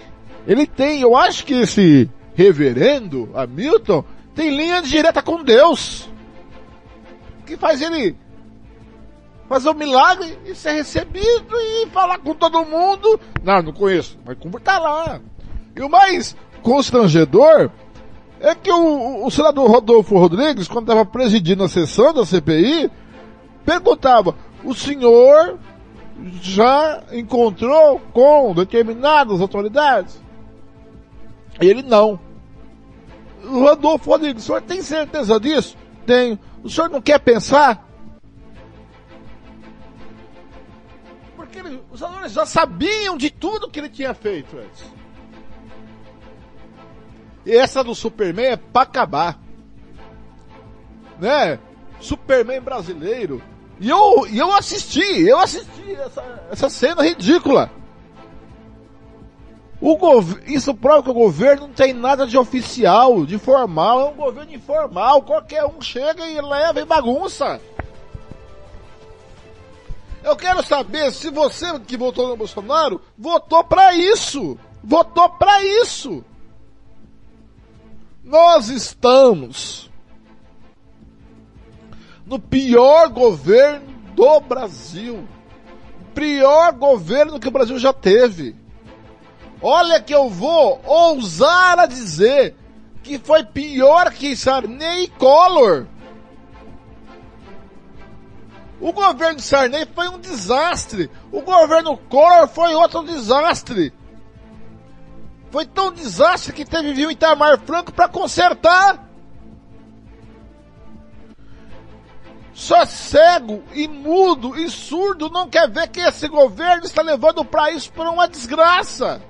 ele tem, eu acho que esse reverendo Hamilton tem linha direta com Deus que faz ele fazer um milagre e ser recebido e falar com todo mundo. Não, não conheço, mas como tá lá. E o mais constrangedor é que o, o senador Rodolfo Rodrigues, quando estava presidindo a sessão da CPI, perguntava, o senhor já encontrou com determinadas autoridades? E ele não. O Rodolfo Rodrigues, o senhor tem certeza disso? Tenho. O senhor não quer pensar? Porque ele, os alunos já sabiam de tudo que ele tinha feito antes. Essa do Superman é pra acabar. Né? Superman brasileiro. E eu, e eu assisti, eu assisti essa, essa cena ridícula. O gov... Isso prova que o governo não tem nada de oficial, de formal, é um governo informal, qualquer um chega e leva e bagunça. Eu quero saber se você que votou no Bolsonaro votou para isso. Votou para isso. Nós estamos no pior governo do Brasil. Pior governo que o Brasil já teve. Olha que eu vou ousar a dizer que foi pior que Sarney e Collor. O governo de Sarney foi um desastre. O governo Collor foi outro desastre. Foi tão desastre que teve vir o Itamar Franco para consertar. Só cego e mudo e surdo não quer ver que esse governo está levando o país para uma desgraça.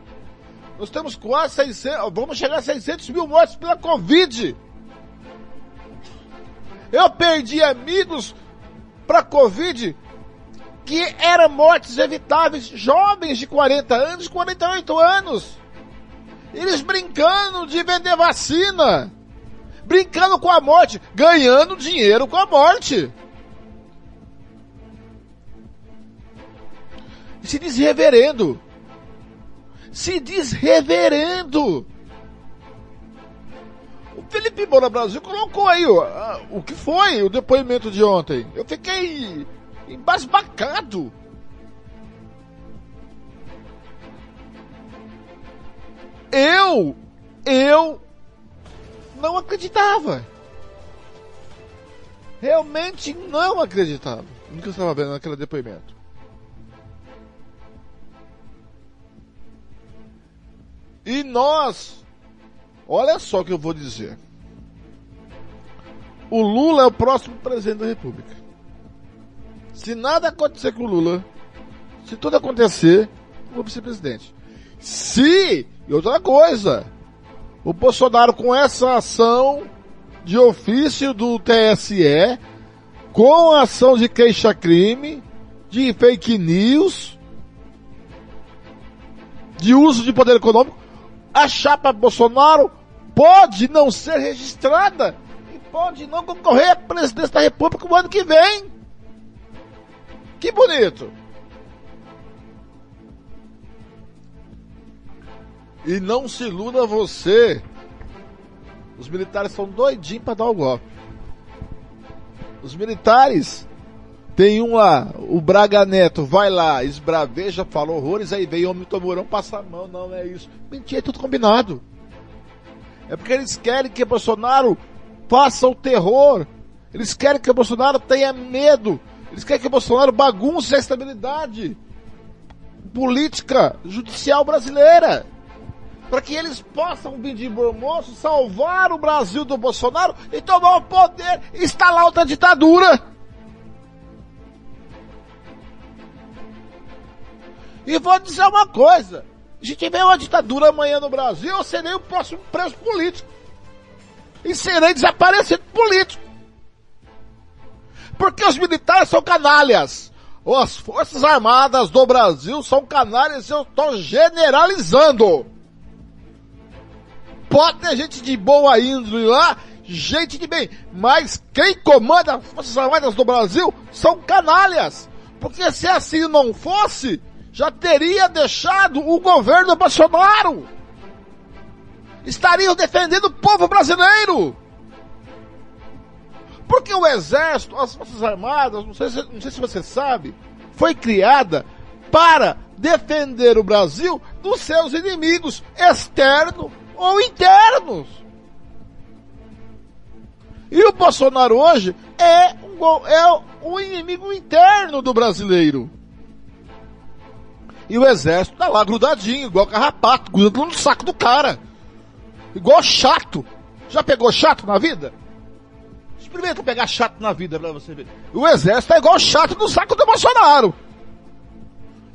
Nós temos quase 600, vamos chegar a 600 mil mortes pela Covid. Eu perdi amigos para Covid que eram mortes evitáveis, jovens de 40 anos, 48 anos. Eles brincando de vender vacina, brincando com a morte, ganhando dinheiro com a morte. Se diz reverendo. Se diz reverendo. O Felipe Moura Brasil colocou aí ó, o que foi o depoimento de ontem. Eu fiquei embasbacado. Eu, eu não acreditava. Realmente não acreditava no que eu estava vendo naquele depoimento. E nós, olha só o que eu vou dizer. O Lula é o próximo presidente da República. Se nada acontecer com o Lula, se tudo acontecer, eu vou ser presidente. Se, e outra coisa, o Bolsonaro com essa ação de ofício do TSE, com a ação de queixa-crime, de fake news, de uso de poder econômico, a chapa Bolsonaro pode não ser registrada e pode não concorrer à presidência da República no ano que vem. Que bonito! E não se iluda você. Os militares são doidinhos para dar o golpe. Os militares tem um lá, o Braga Neto vai lá, esbraveja, fala horrores, aí vem o Milton Mourão passa a mão, não é isso. Mentira, é tudo combinado. É porque eles querem que Bolsonaro faça o terror. Eles querem que Bolsonaro tenha medo. Eles querem que Bolsonaro bagunce a estabilidade política judicial brasileira. Para que eles possam pedir bom moço, salvar o Brasil do Bolsonaro e tomar o poder e instalar outra ditadura. E vou dizer uma coisa: se tiver uma ditadura amanhã no Brasil, eu serei o próximo preso político. E serei desaparecido político. Porque os militares são canalhas. As Forças Armadas do Brasil são canalhas eu estou generalizando. Pode ter gente de boa índole lá, gente de bem, mas quem comanda as Forças Armadas do Brasil são canalhas. Porque se assim não fosse, já teria deixado o governo Bolsonaro. Estariam defendendo o povo brasileiro. Porque o exército, as forças armadas, não sei, se, não sei se você sabe, foi criada para defender o Brasil dos seus inimigos externos ou internos. E o Bolsonaro hoje é um, é um inimigo interno do brasileiro. E o exército tá lá grudadinho, igual carrapato, grudado no saco do cara. Igual chato. Já pegou chato na vida? Experimenta pegar chato na vida pra você ver. O exército é igual chato no saco do Bolsonaro.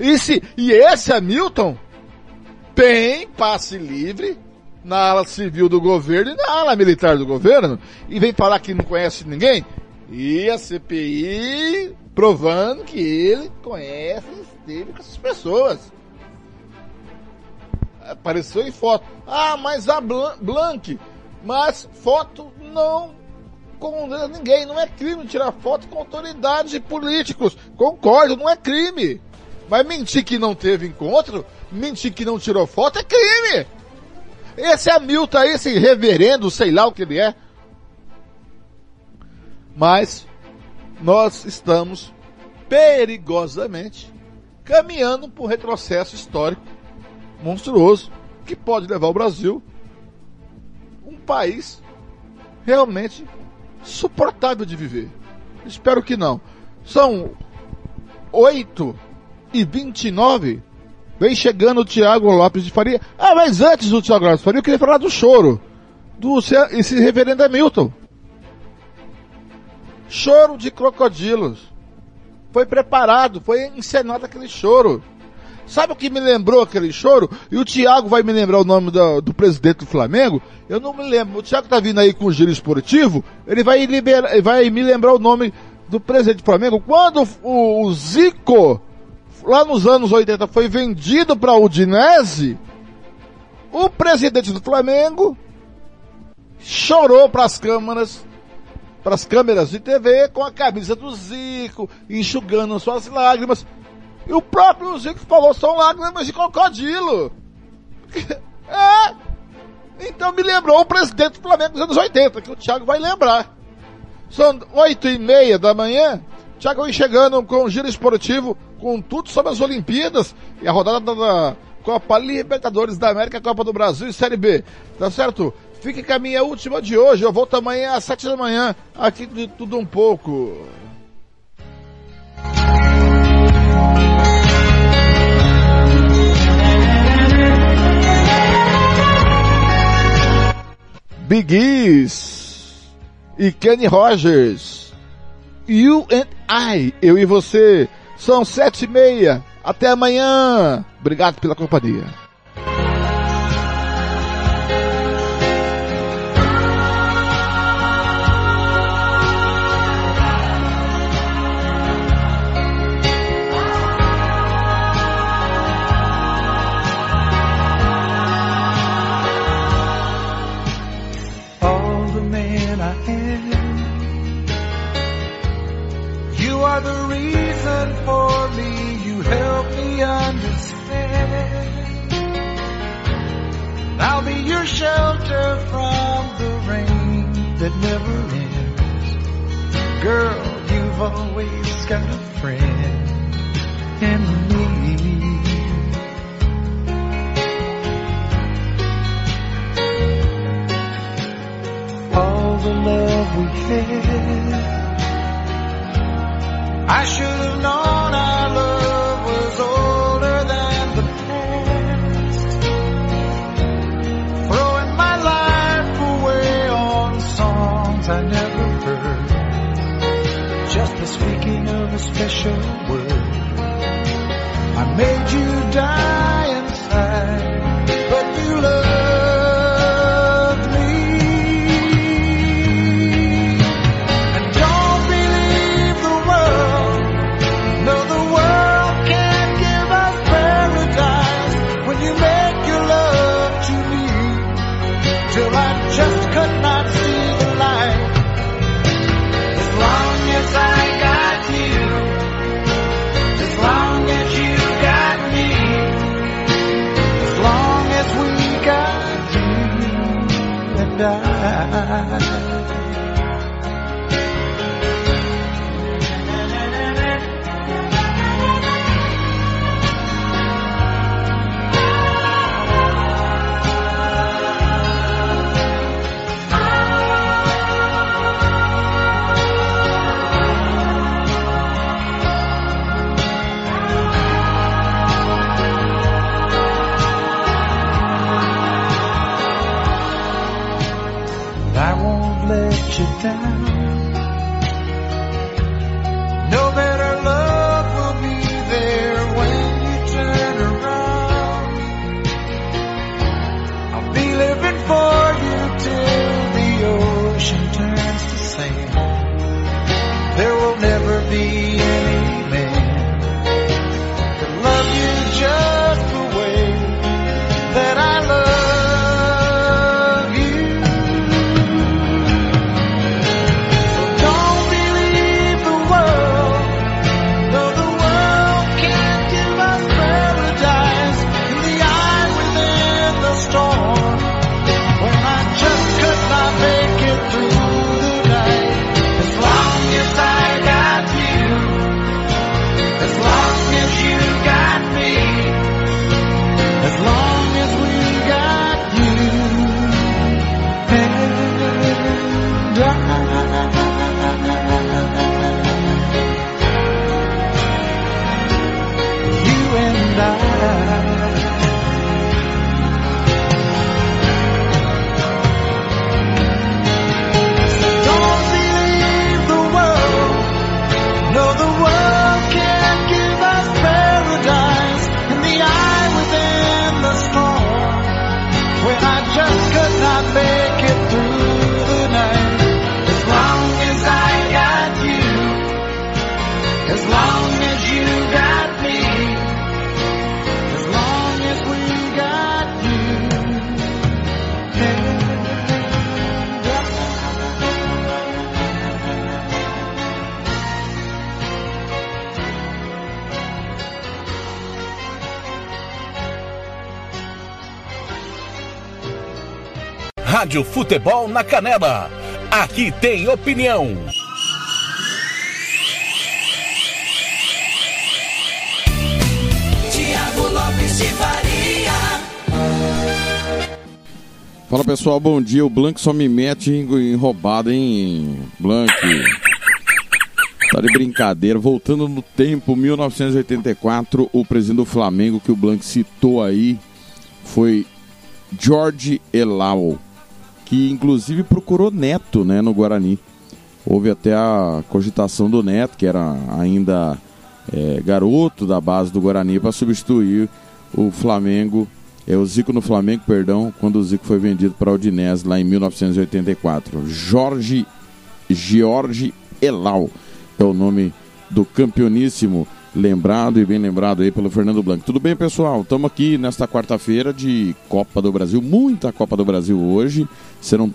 E, se, e esse Hamilton tem passe livre na ala civil do governo e na ala militar do governo. E vem falar que não conhece ninguém. E a CPI provando que ele conhece esteve com essas pessoas. Apareceu em foto. Ah, mas a Blank. Mas foto não condena ninguém. Não é crime tirar foto com autoridades e políticos. Concordo, não é crime. Mas mentir que não teve encontro, mentir que não tirou foto é crime. Esse é Milton, esse reverendo, sei lá o que ele é. Mas nós estamos perigosamente caminhando para um retrocesso histórico monstruoso que pode levar o Brasil um país realmente suportável de viver. Espero que não. São 8 e 29 Vem chegando o Tiago Lopes de Faria. Ah, mas antes do Tiago Lopes de Faria, eu queria falar do choro. Do esse reverendo Hamilton. Choro de crocodilos foi preparado, foi encenado aquele choro. Sabe o que me lembrou aquele choro? E o Thiago vai me lembrar o nome do, do presidente do Flamengo? Eu não me lembro. O Thiago tá vindo aí com o giro esportivo, ele vai, liberar, vai me lembrar o nome do presidente do Flamengo. Quando o, o Zico, lá nos anos 80, foi vendido para o Udinese, o presidente do Flamengo chorou para as câmeras, para as câmeras de TV com a camisa do Zico, enxugando suas lágrimas. E o próprio Zico falou, são lágrimas de crocodilo. é. Então me lembrou o presidente do Flamengo dos anos 80, que o Thiago vai lembrar. São oito e meia da manhã, Thiago vem chegando com um giro esportivo, com tudo sobre as Olimpíadas e a rodada da Copa Libertadores da América, Copa do Brasil e Série B. Tá certo? Fique com a minha última de hoje. Eu volto amanhã às sete da manhã, aqui de tudo um pouco. Big East e Kenny Rogers. You and I, eu e você. São sete e meia. Até amanhã. Obrigado pela companhia. Understand. I'll be your shelter from the rain that never ends. Girl, you've always got a friend in me. all the love we had. I should have known special Rádio Futebol na Canela. Aqui tem opinião. Tiago Lopes de Faria. Fala pessoal, bom dia. O Blank só me mete em, em roubada, hein? Blank. Tá de brincadeira. Voltando no tempo, 1984, o presidente do Flamengo que o Blank citou aí foi George Elau, que inclusive procurou Neto, né, no Guarani. Houve até a cogitação do Neto, que era ainda é, garoto da base do Guarani, para substituir o Flamengo, é o Zico no Flamengo, perdão, quando o Zico foi vendido para o Udinese lá em 1984. Jorge George Elau é o nome do campeoníssimo, lembrado e bem lembrado aí pelo Fernando Blanco. Tudo bem, pessoal? Estamos aqui nesta quarta-feira de Copa do Brasil, muita Copa do Brasil hoje. Serão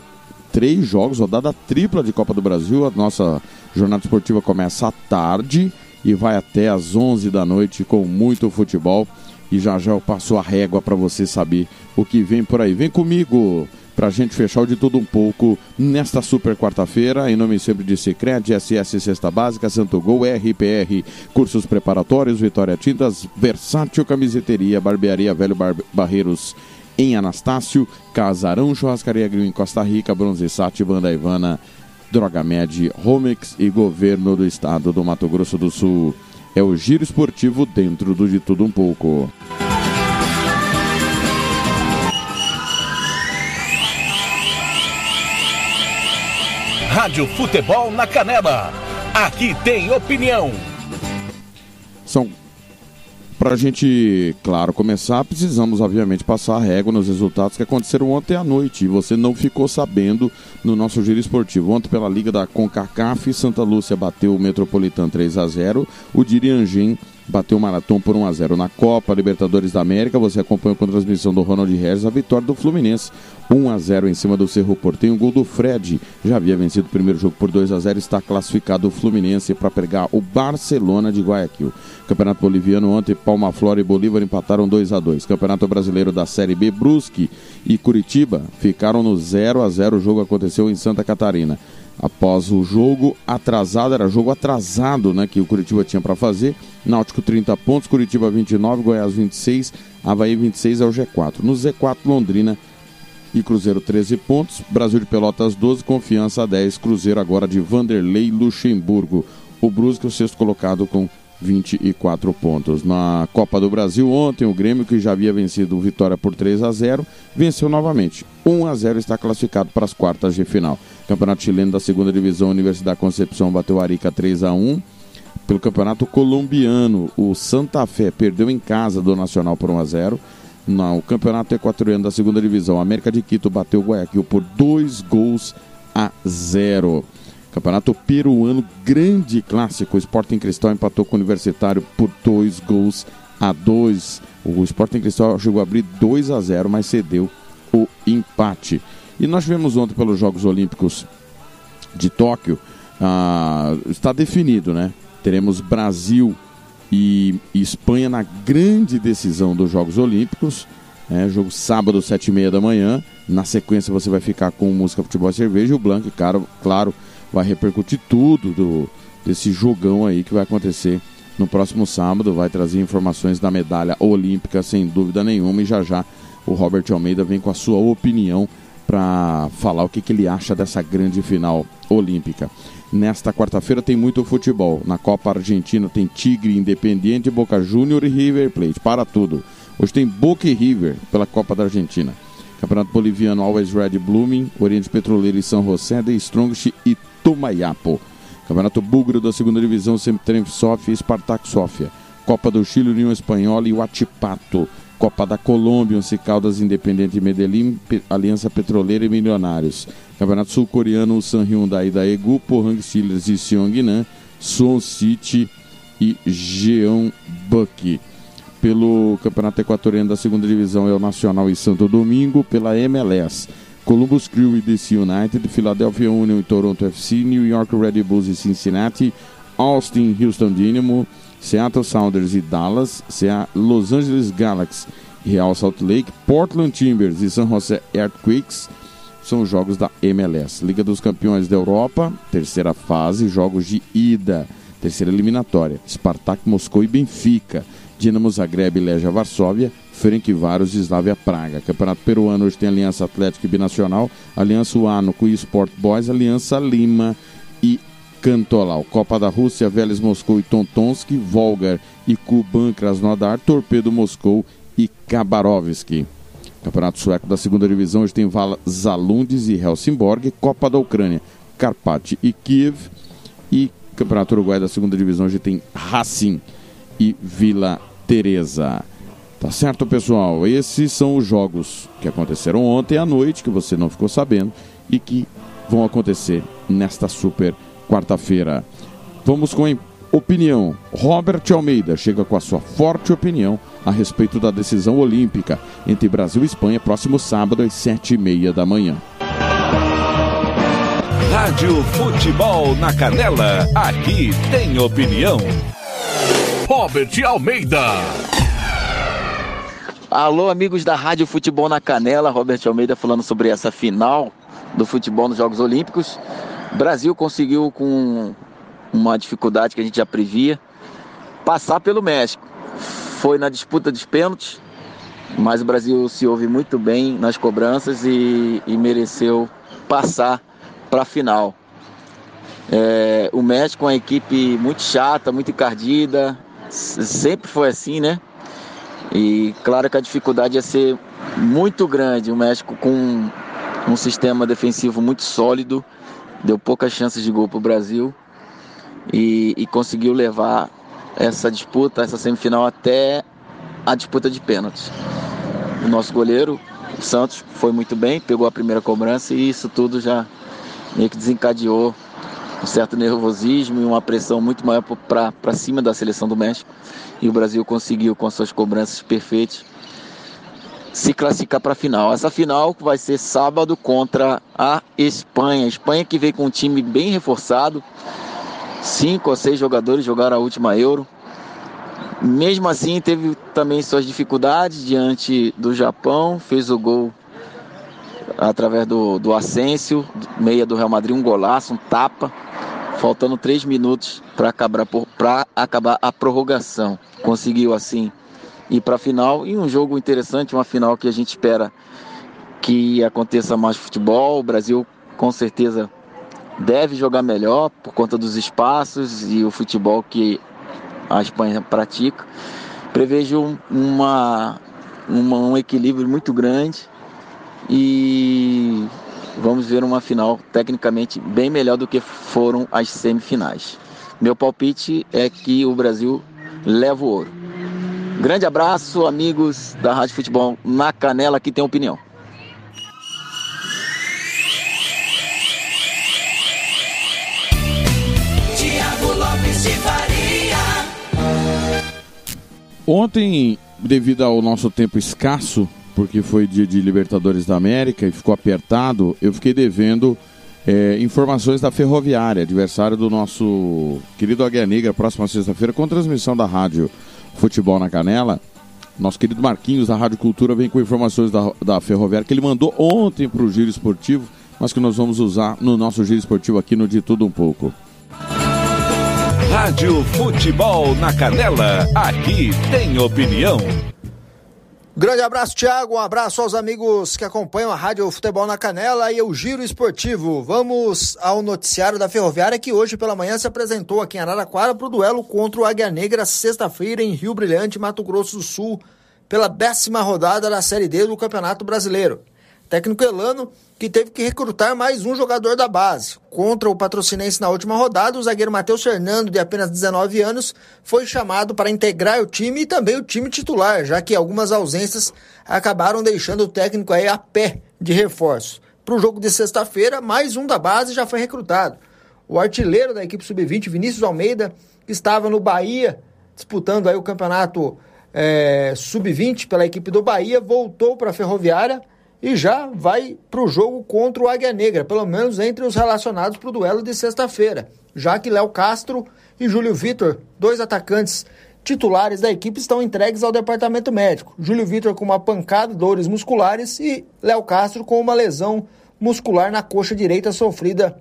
três jogos, rodada tripla de Copa do Brasil. A nossa jornada esportiva começa à tarde e vai até às 11 da noite com muito futebol. E já já eu passo a régua para você saber o que vem por aí. Vem comigo para a gente fechar de tudo um pouco nesta super quarta-feira, em nome sempre de Cicred, SS Cesta Básica, Santo Gol, RPR, cursos preparatórios, Vitória Tintas, Versátil Camiseteria, Barbearia Velho Bar Barreiros em Anastácio, Casarão Churrascaria Grill em Costa Rica, Bronze Sat, Banda Ivana, Droga Med, Romex e Governo do Estado do Mato Grosso do Sul. É o giro esportivo dentro do de tudo um pouco. Rádio Futebol na Canela. Aqui tem opinião. São para a gente, claro, começar, precisamos obviamente passar a régua nos resultados que aconteceram ontem à noite. E você não ficou sabendo no nosso giro esportivo. Ontem, pela Liga da CONCACAF, Santa Lúcia bateu o Metropolitano 3 a 0 O Diriangem bateu o Marathon por 1 a 0 na Copa Libertadores da América. Você acompanhou com a transmissão do Ronald Regis a vitória do Fluminense. 1 a 0 em cima do Cerro Portenho. O gol do Fred. Já havia vencido o primeiro jogo por 2 a 0 Está classificado o Fluminense para pegar o Barcelona de Guayaquil. Campeonato Boliviano ontem, Palma Flora e Bolívar empataram 2 a 2 Campeonato Brasileiro da Série B, Brusque e Curitiba ficaram no 0 a 0 O jogo aconteceu em Santa Catarina. Após o jogo atrasado, era jogo atrasado né, que o Curitiba tinha para fazer. Náutico 30 pontos, Curitiba 29, Goiás 26, Havaí 26 é o G4. No Z4, Londrina e Cruzeiro 13 pontos, Brasil de Pelotas 12, Confiança 10, Cruzeiro agora de Vanderlei Luxemburgo. O Brusque, o sexto colocado com 24 pontos. Na Copa do Brasil, ontem, o Grêmio, que já havia vencido o Vitória por 3 a 0 venceu novamente. 1 a 0 está classificado para as quartas de final. Campeonato chileno da segunda divisão, Universidade Concepção bateu Arica 3 a 1 Pelo Campeonato Colombiano, o Santa Fé perdeu em casa do Nacional por 1 a 0 No Campeonato Equatoriano da segunda divisão, América de Quito bateu Guayaquil por 2 gols a 0. Campeonato Peruano, grande clássico. O Sporting Cristal empatou com o Universitário por dois gols a dois. O Sporting Cristal chegou a abrir 2 a 0, mas cedeu o empate. E nós vemos ontem pelos Jogos Olímpicos de Tóquio, ah, está definido, né? Teremos Brasil e, Espanha na grande decisão dos Jogos Olímpicos. É, jogo sábado, sete e meia da manhã. Na sequência você vai ficar com música, futebol e cerveja. O claro, claro vai repercutir tudo do, desse jogão aí que vai acontecer no próximo sábado. Vai trazer informações da medalha olímpica, sem dúvida nenhuma. E já já o Robert Almeida vem com a sua opinião para falar o que, que ele acha dessa grande final olímpica. Nesta quarta-feira tem muito futebol. Na Copa Argentina tem Tigre, Independiente, Boca Júnior e River Plate. Para tudo. Hoje tem Boca e River pela Copa da Argentina. Campeonato Boliviano Always Red Blooming, Oriente Petroleiro e São José de Strongest e Tomayapo. Campeonato Búlgaro da segunda divisão, Semtrem Sofia e Spartak Sofia. Copa do Chile, União Espanhola e Huachipato. Copa da Colômbia, Once Caldas Independente Medellín, Aliança Petroleira e Milionários. Campeonato Sul-Coreano, San Hyundai da Egu, Pohang Steelers e Seongnan, Suwon City e Jeonbuk. Pelo Campeonato Equatoriano da segunda divisão é o Nacional e Santo Domingo, pela MLS. Columbus Crew e DC United, Philadelphia Union e Toronto FC, New York Red Bulls e Cincinnati, Austin, Houston Dynamo, Seattle Sounders e Dallas, Los Angeles Galaxy Real Salt Lake, Portland Timbers e San Jose Earthquakes, são os jogos da MLS. Liga dos Campeões da Europa, terceira fase, jogos de ida, terceira eliminatória. Spartak Moscou e Benfica. Dinamo Zagreb e Legia Varsóvia, Ferencváros e Slavia Praga. Campeonato Peruano hoje tem Aliança Atlética e Binacional, Aliança Huánuco e Sport Boys, Aliança Lima e Cantolau. Copa da Rússia, Vélez Moscou e Tontonski, Volgar e Kuban Krasnodar, Torpedo Moscou e Khabarovsk. Campeonato Sueco da segunda divisão hoje tem Vala Zalundis e Helsingborg, Copa da Ucrânia, Karpat e Kiev e Campeonato Uruguai da segunda divisão hoje tem Racing e Vila Teresa. Tá certo, pessoal? Esses são os jogos que aconteceram ontem à noite, que você não ficou sabendo, e que vão acontecer nesta super quarta-feira. Vamos com a opinião. Robert Almeida chega com a sua forte opinião a respeito da decisão olímpica entre Brasil e Espanha, próximo sábado, às sete e meia da manhã. Rádio Futebol na Canela, aqui tem opinião. Robert Almeida. Alô, amigos da Rádio Futebol na Canela, Robert Almeida falando sobre essa final do futebol nos Jogos Olímpicos. O Brasil conseguiu, com uma dificuldade que a gente já previa, passar pelo México. Foi na disputa dos pênaltis, mas o Brasil se ouve muito bem nas cobranças e, e mereceu passar para a final. É, o México é uma equipe muito chata, muito encardida, sempre foi assim, né? E claro que a dificuldade ia ser muito grande. O México com um sistema defensivo muito sólido, deu poucas chances de gol para o Brasil e, e conseguiu levar essa disputa, essa semifinal até a disputa de pênaltis. O nosso goleiro, o Santos, foi muito bem, pegou a primeira cobrança e isso tudo já meio que desencadeou um certo nervosismo e uma pressão muito maior para cima da seleção do México. E o Brasil conseguiu, com suas cobranças perfeitas, se classificar para a final. Essa final vai ser sábado contra a Espanha. A Espanha que veio com um time bem reforçado. Cinco ou seis jogadores jogaram a última Euro. Mesmo assim, teve também suas dificuldades diante do Japão. Fez o gol através do, do Asensio, meia do Real Madrid, um golaço, um tapa, faltando três minutos para acabar, acabar a prorrogação. Conseguiu assim ir para a final e um jogo interessante, uma final que a gente espera que aconteça mais futebol. O Brasil com certeza deve jogar melhor por conta dos espaços e o futebol que a Espanha pratica. Prevejo uma, uma um equilíbrio muito grande e vamos ver uma final tecnicamente bem melhor do que foram as semifinais. Meu palpite é que o Brasil leva o ouro. Grande abraço, amigos da Rádio Futebol na Canela, que tem opinião. Tiago Lopes de Faria. Ontem, devido ao nosso tempo escasso, porque foi dia de Libertadores da América e ficou apertado, eu fiquei devendo é, informações da Ferroviária, adversário do nosso querido Águia Negra, próxima sexta-feira, com transmissão da rádio Futebol na Canela. Nosso querido Marquinhos da Rádio Cultura vem com informações da, da Ferroviária que ele mandou ontem para o Giro Esportivo, mas que nós vamos usar no nosso Giro Esportivo aqui no De Tudo Um Pouco. Rádio Futebol na Canela, aqui tem opinião. Grande abraço, Thiago. Um abraço aos amigos que acompanham a Rádio Futebol na Canela e o Giro Esportivo. Vamos ao noticiário da Ferroviária que hoje pela manhã se apresentou aqui em Araraquara para o duelo contra o Águia Negra, sexta-feira, em Rio Brilhante, Mato Grosso do Sul, pela décima rodada da Série D do Campeonato Brasileiro. Técnico Elano, que teve que recrutar mais um jogador da base. Contra o patrocinense na última rodada, o zagueiro Matheus Fernando, de apenas 19 anos, foi chamado para integrar o time e também o time titular, já que algumas ausências acabaram deixando o técnico aí a pé de reforço. Para o jogo de sexta-feira, mais um da base já foi recrutado. O artilheiro da equipe sub-20, Vinícius Almeida, que estava no Bahia, disputando aí o campeonato é, sub-20 pela equipe do Bahia, voltou para a Ferroviária e já vai para o jogo contra o Águia Negra, pelo menos entre os relacionados para o duelo de sexta-feira, já que Léo Castro e Júlio Vitor, dois atacantes titulares da equipe, estão entregues ao departamento médico. Júlio Vitor com uma pancada, dores musculares e Léo Castro com uma lesão muscular na coxa direita sofrida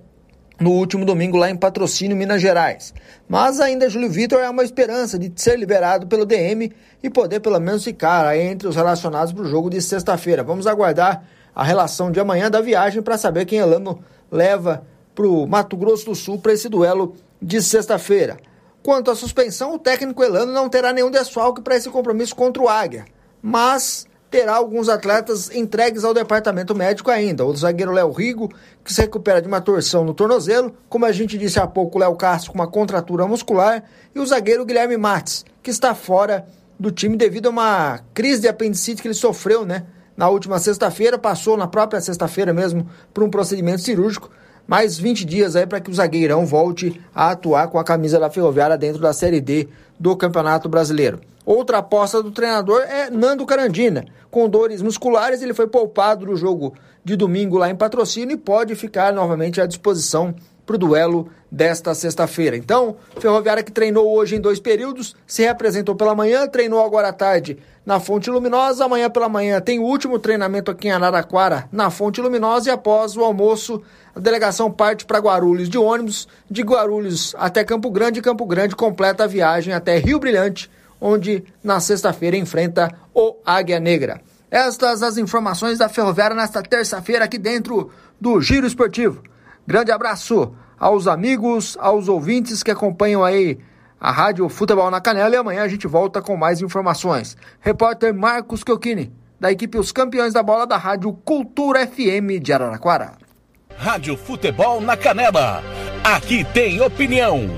no último domingo lá em Patrocínio, Minas Gerais. Mas ainda Júlio Vitor é uma esperança de ser liberado pelo DM e poder pelo menos ficar entre os relacionados para o jogo de sexta-feira. Vamos aguardar a relação de amanhã da viagem para saber quem Elano leva para o Mato Grosso do Sul para esse duelo de sexta-feira. Quanto à suspensão, o técnico Elano não terá nenhum desfalque para esse compromisso contra o Águia, mas terá alguns atletas entregues ao departamento médico ainda. O zagueiro Léo Rigo, que se recupera de uma torção no tornozelo, como a gente disse há pouco, Léo Castro com uma contratura muscular, e o zagueiro Guilherme Mates, que está fora do time devido a uma crise de apendicite que ele sofreu, né? Na última sexta-feira, passou na própria sexta-feira mesmo por um procedimento cirúrgico, mais 20 dias aí para que o zagueirão volte a atuar com a camisa da Ferroviária dentro da Série D do Campeonato Brasileiro. Outra aposta do treinador é Nando Carandina. Com dores musculares, ele foi poupado do jogo de domingo lá em patrocínio e pode ficar novamente à disposição para o duelo desta sexta-feira. Então, Ferroviária que treinou hoje em dois períodos, se representou pela manhã, treinou agora à tarde na Fonte Luminosa. Amanhã pela manhã tem o último treinamento aqui em Araraquara, na Fonte Luminosa, e após o almoço, a delegação parte para Guarulhos de ônibus, de Guarulhos até Campo Grande, e Campo Grande completa a viagem até Rio Brilhante, onde na sexta-feira enfrenta o Águia Negra. Estas as informações da Ferroviária nesta terça-feira aqui dentro do Giro Esportivo. Grande abraço aos amigos, aos ouvintes que acompanham aí a Rádio Futebol na Canela e amanhã a gente volta com mais informações. Repórter Marcos Chiocchini, da equipe Os Campeões da Bola da Rádio Cultura FM de Araraquara. Rádio Futebol na Canela. Aqui tem opinião.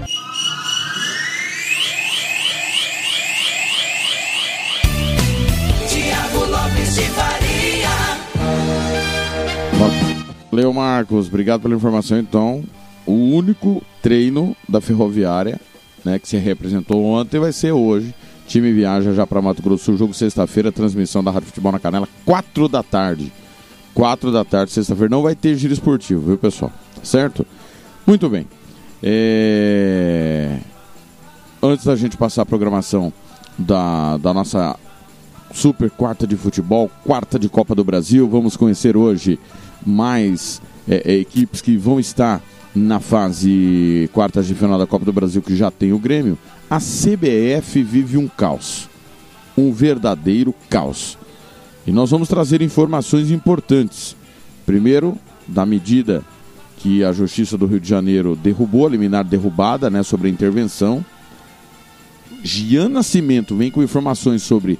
Leo Marcos, obrigado pela informação. Então, o único treino da Ferroviária, né, que se representou ontem, vai ser hoje. Time viaja já para Mato Grosso, Sul, jogo sexta-feira, transmissão da Rádio Futebol na Canela, 4 da tarde. 4 da tarde, sexta-feira. Não vai ter giro esportivo, viu, pessoal? Certo? Muito bem. É... Antes da gente passar a programação da, da nossa super quarta de futebol, quarta de Copa do Brasil, vamos conhecer hoje mais é, é, equipes que vão estar na fase quartas de final da Copa do Brasil, que já tem o Grêmio. A CBF vive um caos. Um verdadeiro caos. E nós vamos trazer informações importantes. Primeiro, da medida que a Justiça do Rio de Janeiro derrubou, a liminar derrubada, né, sobre a intervenção. Gian Nascimento vem com informações sobre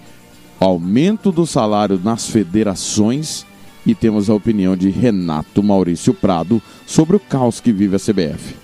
aumento do salário nas federações e temos a opinião de Renato Maurício Prado sobre o caos que vive a CBF.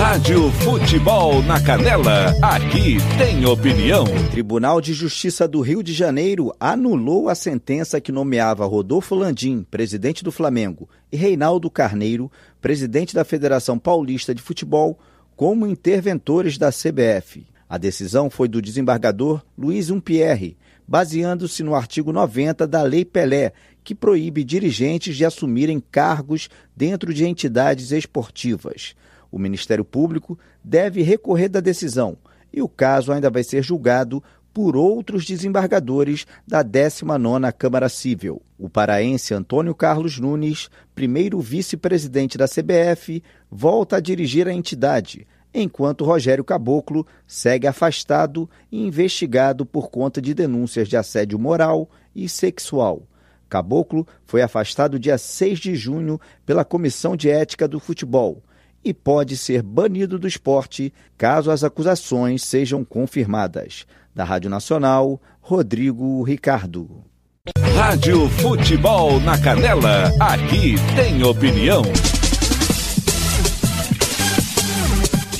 Rádio Futebol na Canela. Aqui tem opinião. O Tribunal de Justiça do Rio de Janeiro anulou a sentença que nomeava Rodolfo Landim, presidente do Flamengo, e Reinaldo Carneiro, presidente da Federação Paulista de Futebol, como interventores da CBF. A decisão foi do desembargador Luiz Umpierre, baseando-se no artigo 90 da Lei Pelé, que proíbe dirigentes de assumirem cargos dentro de entidades esportivas. O Ministério Público deve recorrer da decisão e o caso ainda vai ser julgado por outros desembargadores da 19ª Câmara Civil. O paraense Antônio Carlos Nunes, primeiro vice-presidente da CBF, volta a dirigir a entidade, enquanto Rogério Caboclo segue afastado e investigado por conta de denúncias de assédio moral e sexual. Caboclo foi afastado dia 6 de junho pela Comissão de Ética do Futebol e pode ser banido do esporte caso as acusações sejam confirmadas. Da Rádio Nacional, Rodrigo Ricardo. Rádio Futebol na Canela. Aqui tem opinião.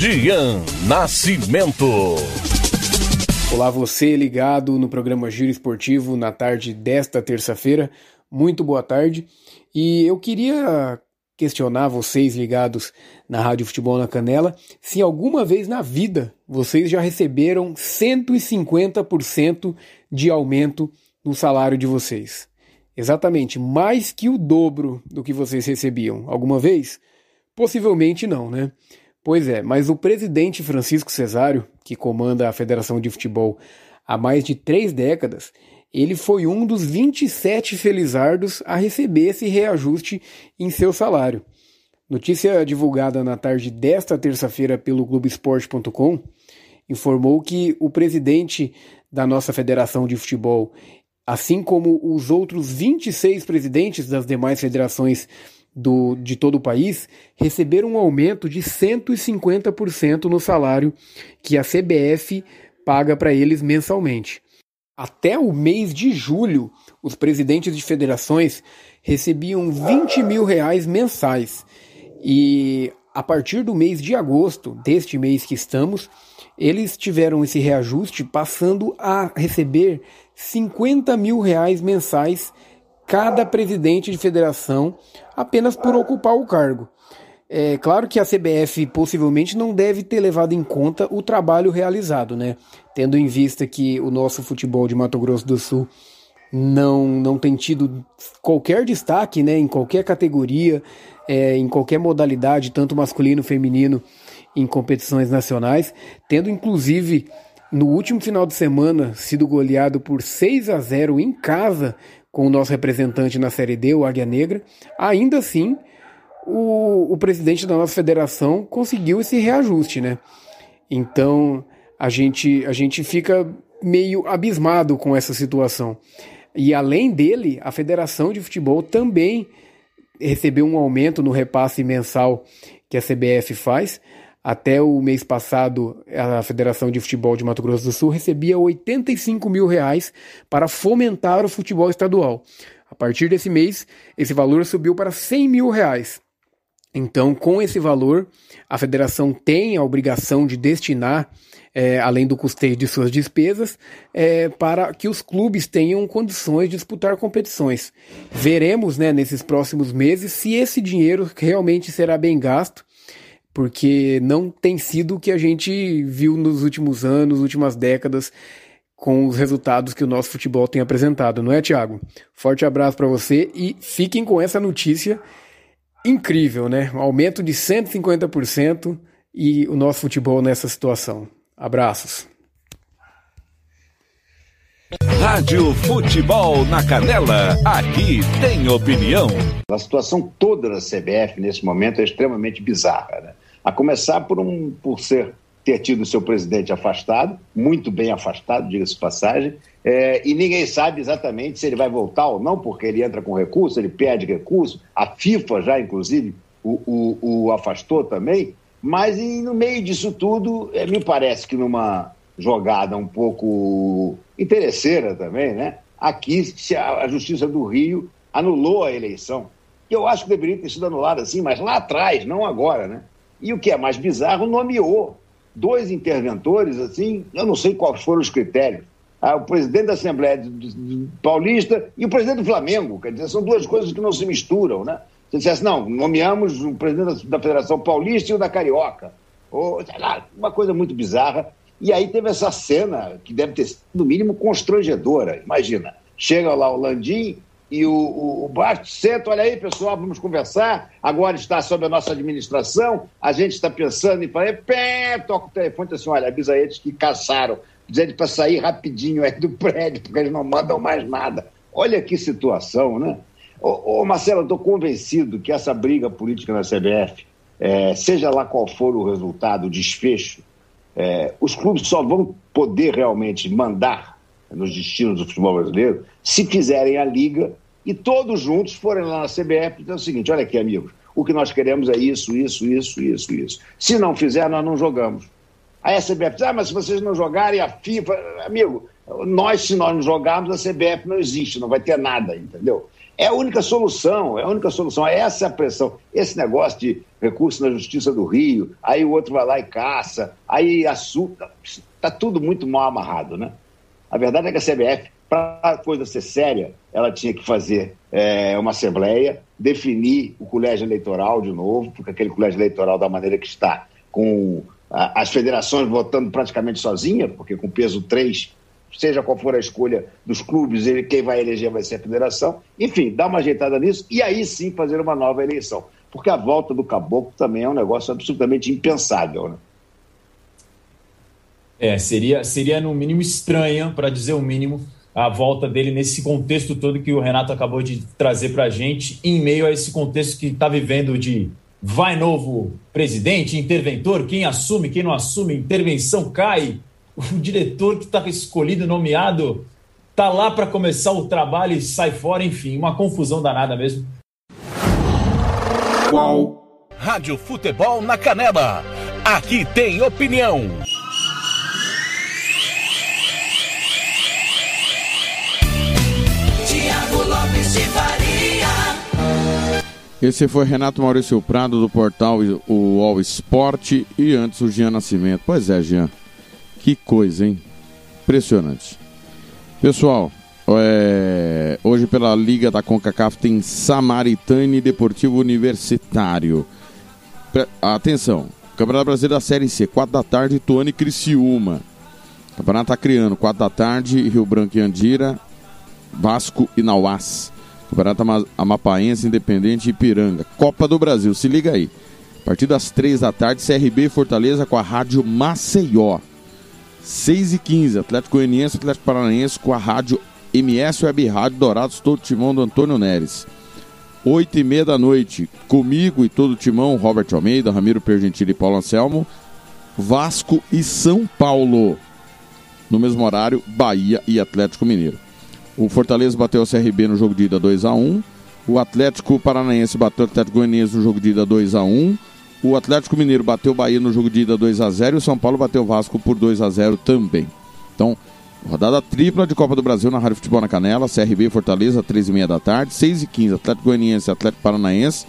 Gian Nascimento. Olá, você ligado no programa Giro Esportivo na tarde desta terça-feira. Muito boa tarde. E eu queria questionar vocês ligados na Rádio Futebol na Canela se alguma vez na vida vocês já receberam 150% de aumento no salário de vocês. Exatamente, mais que o dobro do que vocês recebiam. Alguma vez? Possivelmente não, né? Pois é, mas o presidente Francisco Cesário, que comanda a Federação de Futebol há mais de três décadas, ele foi um dos 27 felizardos a receber esse reajuste em seu salário. Notícia divulgada na tarde desta terça-feira pelo Globoesporte.com informou que o presidente da nossa federação de futebol, assim como os outros 26 presidentes das demais federações do, de todo o país, receberam um aumento de 150% no salário que a CBF paga para eles mensalmente. Até o mês de julho, os presidentes de federações recebiam 20 mil reais mensais. E a partir do mês de agosto, deste mês que estamos, eles tiveram esse reajuste passando a receber 50 mil reais mensais cada presidente de federação apenas por ocupar o cargo. É claro que a CBF possivelmente não deve ter levado em conta o trabalho realizado, né? Tendo em vista que o nosso futebol de Mato Grosso do Sul não, não tem tido qualquer destaque, né? Em qualquer categoria, é, em qualquer modalidade, tanto masculino, feminino, em competições nacionais, tendo inclusive no último final de semana sido goleado por 6 a 0 em casa com o nosso representante na Série D, o Águia Negra. Ainda assim, o, o presidente da nossa federação conseguiu esse reajuste, né? Então a gente, a gente fica meio abismado com essa situação. E além dele, a Federação de Futebol também recebeu um aumento no repasse mensal que a CBF faz. Até o mês passado, a Federação de Futebol de Mato Grosso do Sul recebia 85 mil reais para fomentar o futebol estadual. A partir desse mês, esse valor subiu para 100 mil reais. Então, com esse valor, a federação tem a obrigação de destinar, é, além do custeio de suas despesas, é, para que os clubes tenham condições de disputar competições. Veremos né, nesses próximos meses se esse dinheiro realmente será bem gasto, porque não tem sido o que a gente viu nos últimos anos, últimas décadas, com os resultados que o nosso futebol tem apresentado, não é, Thiago? Forte abraço para você e fiquem com essa notícia incrível, né? Um aumento de 150% e o nosso futebol nessa situação. Abraços. Rádio Futebol na Canela, aqui tem opinião. A situação toda da CBF nesse momento é extremamente bizarra, né? A começar por, um, por ser ter tido seu presidente afastado, muito bem afastado, diga-se passagem, é, e ninguém sabe exatamente se ele vai voltar ou não, porque ele entra com recurso, ele perde recurso, a FIFA já, inclusive, o, o, o afastou também, mas e no meio disso tudo, é, me parece que numa jogada um pouco interesseira também, né? Aqui a, a Justiça do Rio anulou a eleição. Eu acho que deveria ter sido anulada assim, mas lá atrás, não agora, né? E o que é mais bizarro, nomeou dois interventores, assim, eu não sei quais foram os critérios. Ah, o presidente da Assembleia Paulista e o presidente do Flamengo. Quer dizer, são duas coisas que não se misturam, né? Você dissesse, não, nomeamos o presidente da Federação Paulista e o da Carioca. Ou, sei lá, uma coisa muito bizarra. E aí teve essa cena que deve ter sido, no mínimo, constrangedora. Imagina, chega lá o Landim, e o, o, o Bart senta, olha aí, pessoal, vamos conversar. Agora está sob a nossa administração, a gente está pensando em fazer. Pé, toca o telefone e assim: olha, avisa eles que caçaram. Diz eles para sair rapidinho aí do prédio, porque eles não mandam mais nada. Olha que situação, né? Ô, ô Marcelo, eu estou convencido que essa briga política na CBF, é, seja lá qual for o resultado, o desfecho, é, os clubes só vão poder realmente mandar nos destinos do futebol brasileiro se fizerem a liga e todos juntos forem lá na CBF e dizer o seguinte: olha aqui, amigos, o que nós queremos é isso, isso, isso, isso, isso. Se não fizer, nós não jogamos. Aí a CBF diz: ah, mas se vocês não jogarem, a FIFA. Amigo, nós, se nós não jogarmos, a CBF não existe, não vai ter nada, entendeu? É a única solução, é a única solução. Essa é a pressão. Esse negócio de recurso na Justiça do Rio, aí o outro vai lá e caça, aí açúcar. Está tudo muito mal amarrado, né? A verdade é que a CBF para a coisa ser séria, ela tinha que fazer é, uma assembleia, definir o colégio eleitoral de novo, porque aquele colégio eleitoral, da maneira que está, com a, as federações votando praticamente sozinha, porque com peso 3, seja qual for a escolha dos clubes, ele, quem vai eleger vai ser a federação. Enfim, dá uma ajeitada nisso e aí sim fazer uma nova eleição. Porque a volta do caboclo também é um negócio absolutamente impensável. Né? É, seria, seria no mínimo estranha, para dizer o mínimo, a volta dele nesse contexto todo que o Renato acabou de trazer para a gente, em meio a esse contexto que está vivendo de vai novo presidente, interventor, quem assume, quem não assume, intervenção cai, o diretor que está escolhido, nomeado, tá lá para começar o trabalho e sai fora, enfim, uma confusão danada mesmo. Qual? Rádio Futebol na Canela. Aqui tem opinião. Esse foi Renato Maurício Prado do portal o All Sport e antes o Jean Nascimento. Pois é, Jean. Que coisa, hein? Impressionante. Pessoal, é, hoje pela Liga da CONCACAF tem Samaritane Deportivo Universitário. Pre- Atenção, Campeonato Brasileiro da Série C, 4 da tarde, Tuane e Criciúma. Campeonato Acreano, 4 da tarde, Rio Branco e Andira, Vasco e Nauás. Campeonato Ama- Amapaense, Independente Ipiranga. Copa do Brasil, se liga aí. A partir das 3 da tarde, CRB Fortaleza com a Rádio Maceió. 6 e 15, Atlético Goianiense, Atlético Paranaense com a Rádio MS Web Rádio Dourados, todo timão do Antônio Neres. 8 e meia da noite, comigo e todo o timão, Robert Almeida, Ramiro Pergentili e Paulo Anselmo, Vasco e São Paulo. No mesmo horário, Bahia e Atlético Mineiro. O Fortaleza bateu o CRB no jogo de ida 2x1. O Atlético Paranaense bateu o Atlético Goianiense no jogo de ida 2x1. O Atlético Mineiro bateu o Bahia no jogo de ida 2x0. E o São Paulo bateu o Vasco por 2x0 também. Então, rodada tripla de Copa do Brasil na Rádio Futebol na Canela. CRB Fortaleza, 3h30 da tarde. 6h15, Atlético Goianiense Atlético Paranaense.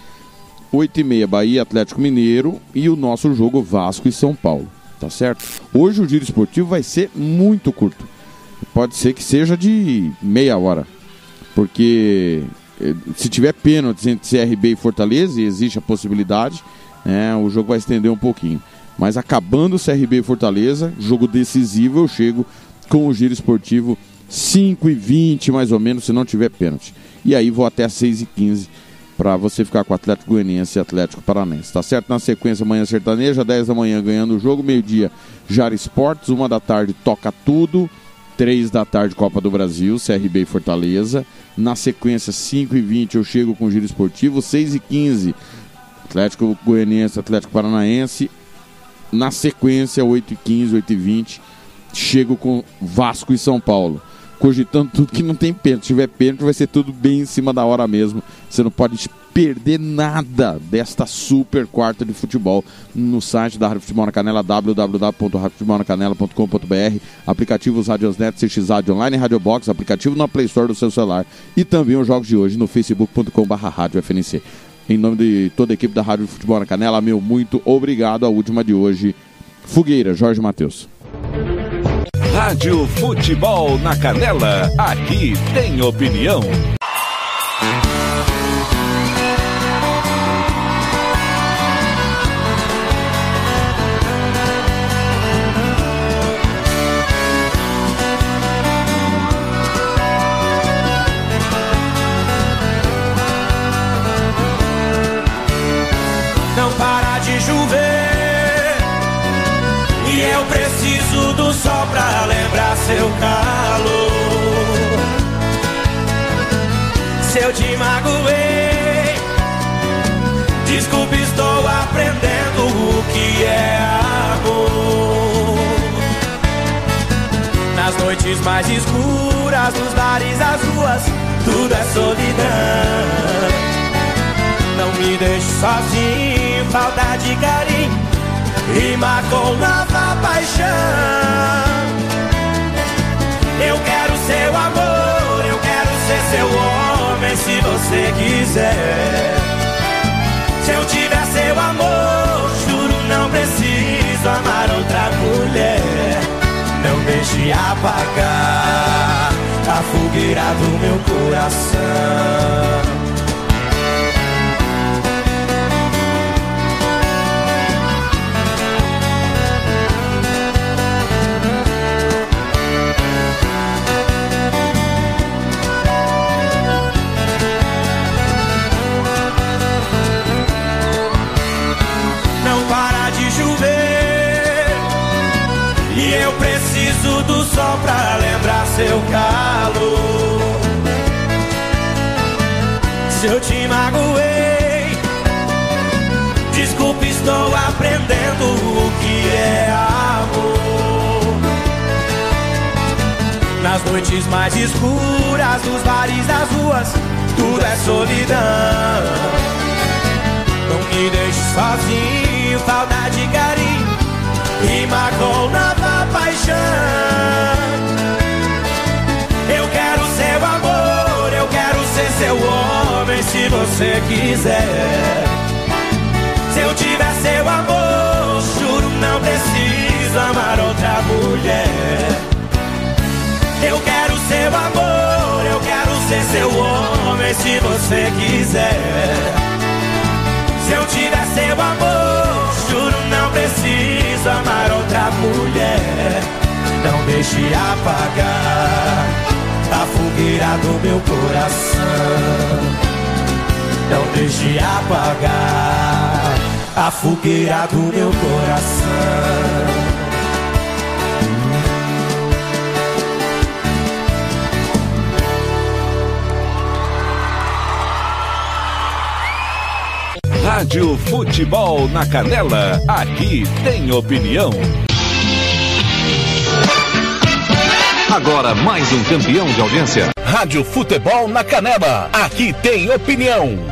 8h30, Bahia Atlético Mineiro. E o nosso jogo Vasco e São Paulo. Tá certo? Hoje o giro esportivo vai ser muito curto. Pode ser que seja de meia hora. Porque eh, se tiver pênaltis entre CRB e Fortaleza, e existe a possibilidade, né, o jogo vai estender um pouquinho. Mas acabando o CRB e Fortaleza, jogo decisivo, eu chego com o giro esportivo 5 e 20 mais ou menos, se não tiver pênalti. E aí vou até 6 e 15 para você ficar com o Atlético Goianiense e Atlético Paranense. Tá certo? Na sequência, manhã sertaneja, 10 da manhã ganhando o jogo, meio-dia Jara Esportes, uma da tarde toca tudo, 3 da tarde Copa do Brasil, CRB e Fortaleza. Na sequência, 5 e 20 eu chego com o giro esportivo, 6 e 15 Atlético Goianiense, Atlético Paranaense. Na sequência, 8 e 15 8 e 20 chego com Vasco e São Paulo. Cogitando tudo que não tem pênalti. Se tiver pênalti, vai ser tudo bem em cima da hora mesmo. Você não pode perder nada desta super quarta de futebol no site da Rádio Futebol na Canela, www.radiofutebolnacanela.com.br, aplicativos Radiosnet, CX Rádio Online, Radio Box, aplicativo na Play Store do seu celular e também os jogos de hoje no facebook.com.br. Em nome de toda a equipe da Rádio Futebol na Canela, meu muito obrigado. A última de hoje, Fogueira, Jorge Matheus. Rádio Futebol na Canela. Aqui tem opinião. Não para de chover E eu preciso sol pra lembrar seu calor Se eu te magoei Desculpe, estou aprendendo o que é amor. Nas noites mais escuras, nos bares, as ruas Tudo é solidão. Não me deixe sozinho, falta de carinho Rima com nova paixão. Eu quero seu amor, eu quero ser seu homem se você quiser. Se eu tiver seu amor, juro não preciso amar outra mulher. Não deixe apagar a fogueira do meu coração do sol pra lembrar seu calor. Se eu te magoei, desculpe, estou aprendendo o que é amor. Nas noites mais escuras, nos bares das ruas, tudo é solidão. Não me deixe sozinho, falta de carinho rima com nova paixão. Eu quero seu amor, eu quero ser seu homem se você quiser. Se eu tiver seu amor, juro não preciso amar outra mulher. Eu quero seu amor, eu quero ser seu homem se você quiser. Se eu tiver seu amor, preciso amar outra mulher. Não deixe apagar a fogueira do meu coração. Não deixe apagar a fogueira do meu coração. Rádio Futebol na Canela, aqui tem opinião. Agora mais um campeão de audiência. Rádio Futebol na Canela, aqui tem opinião.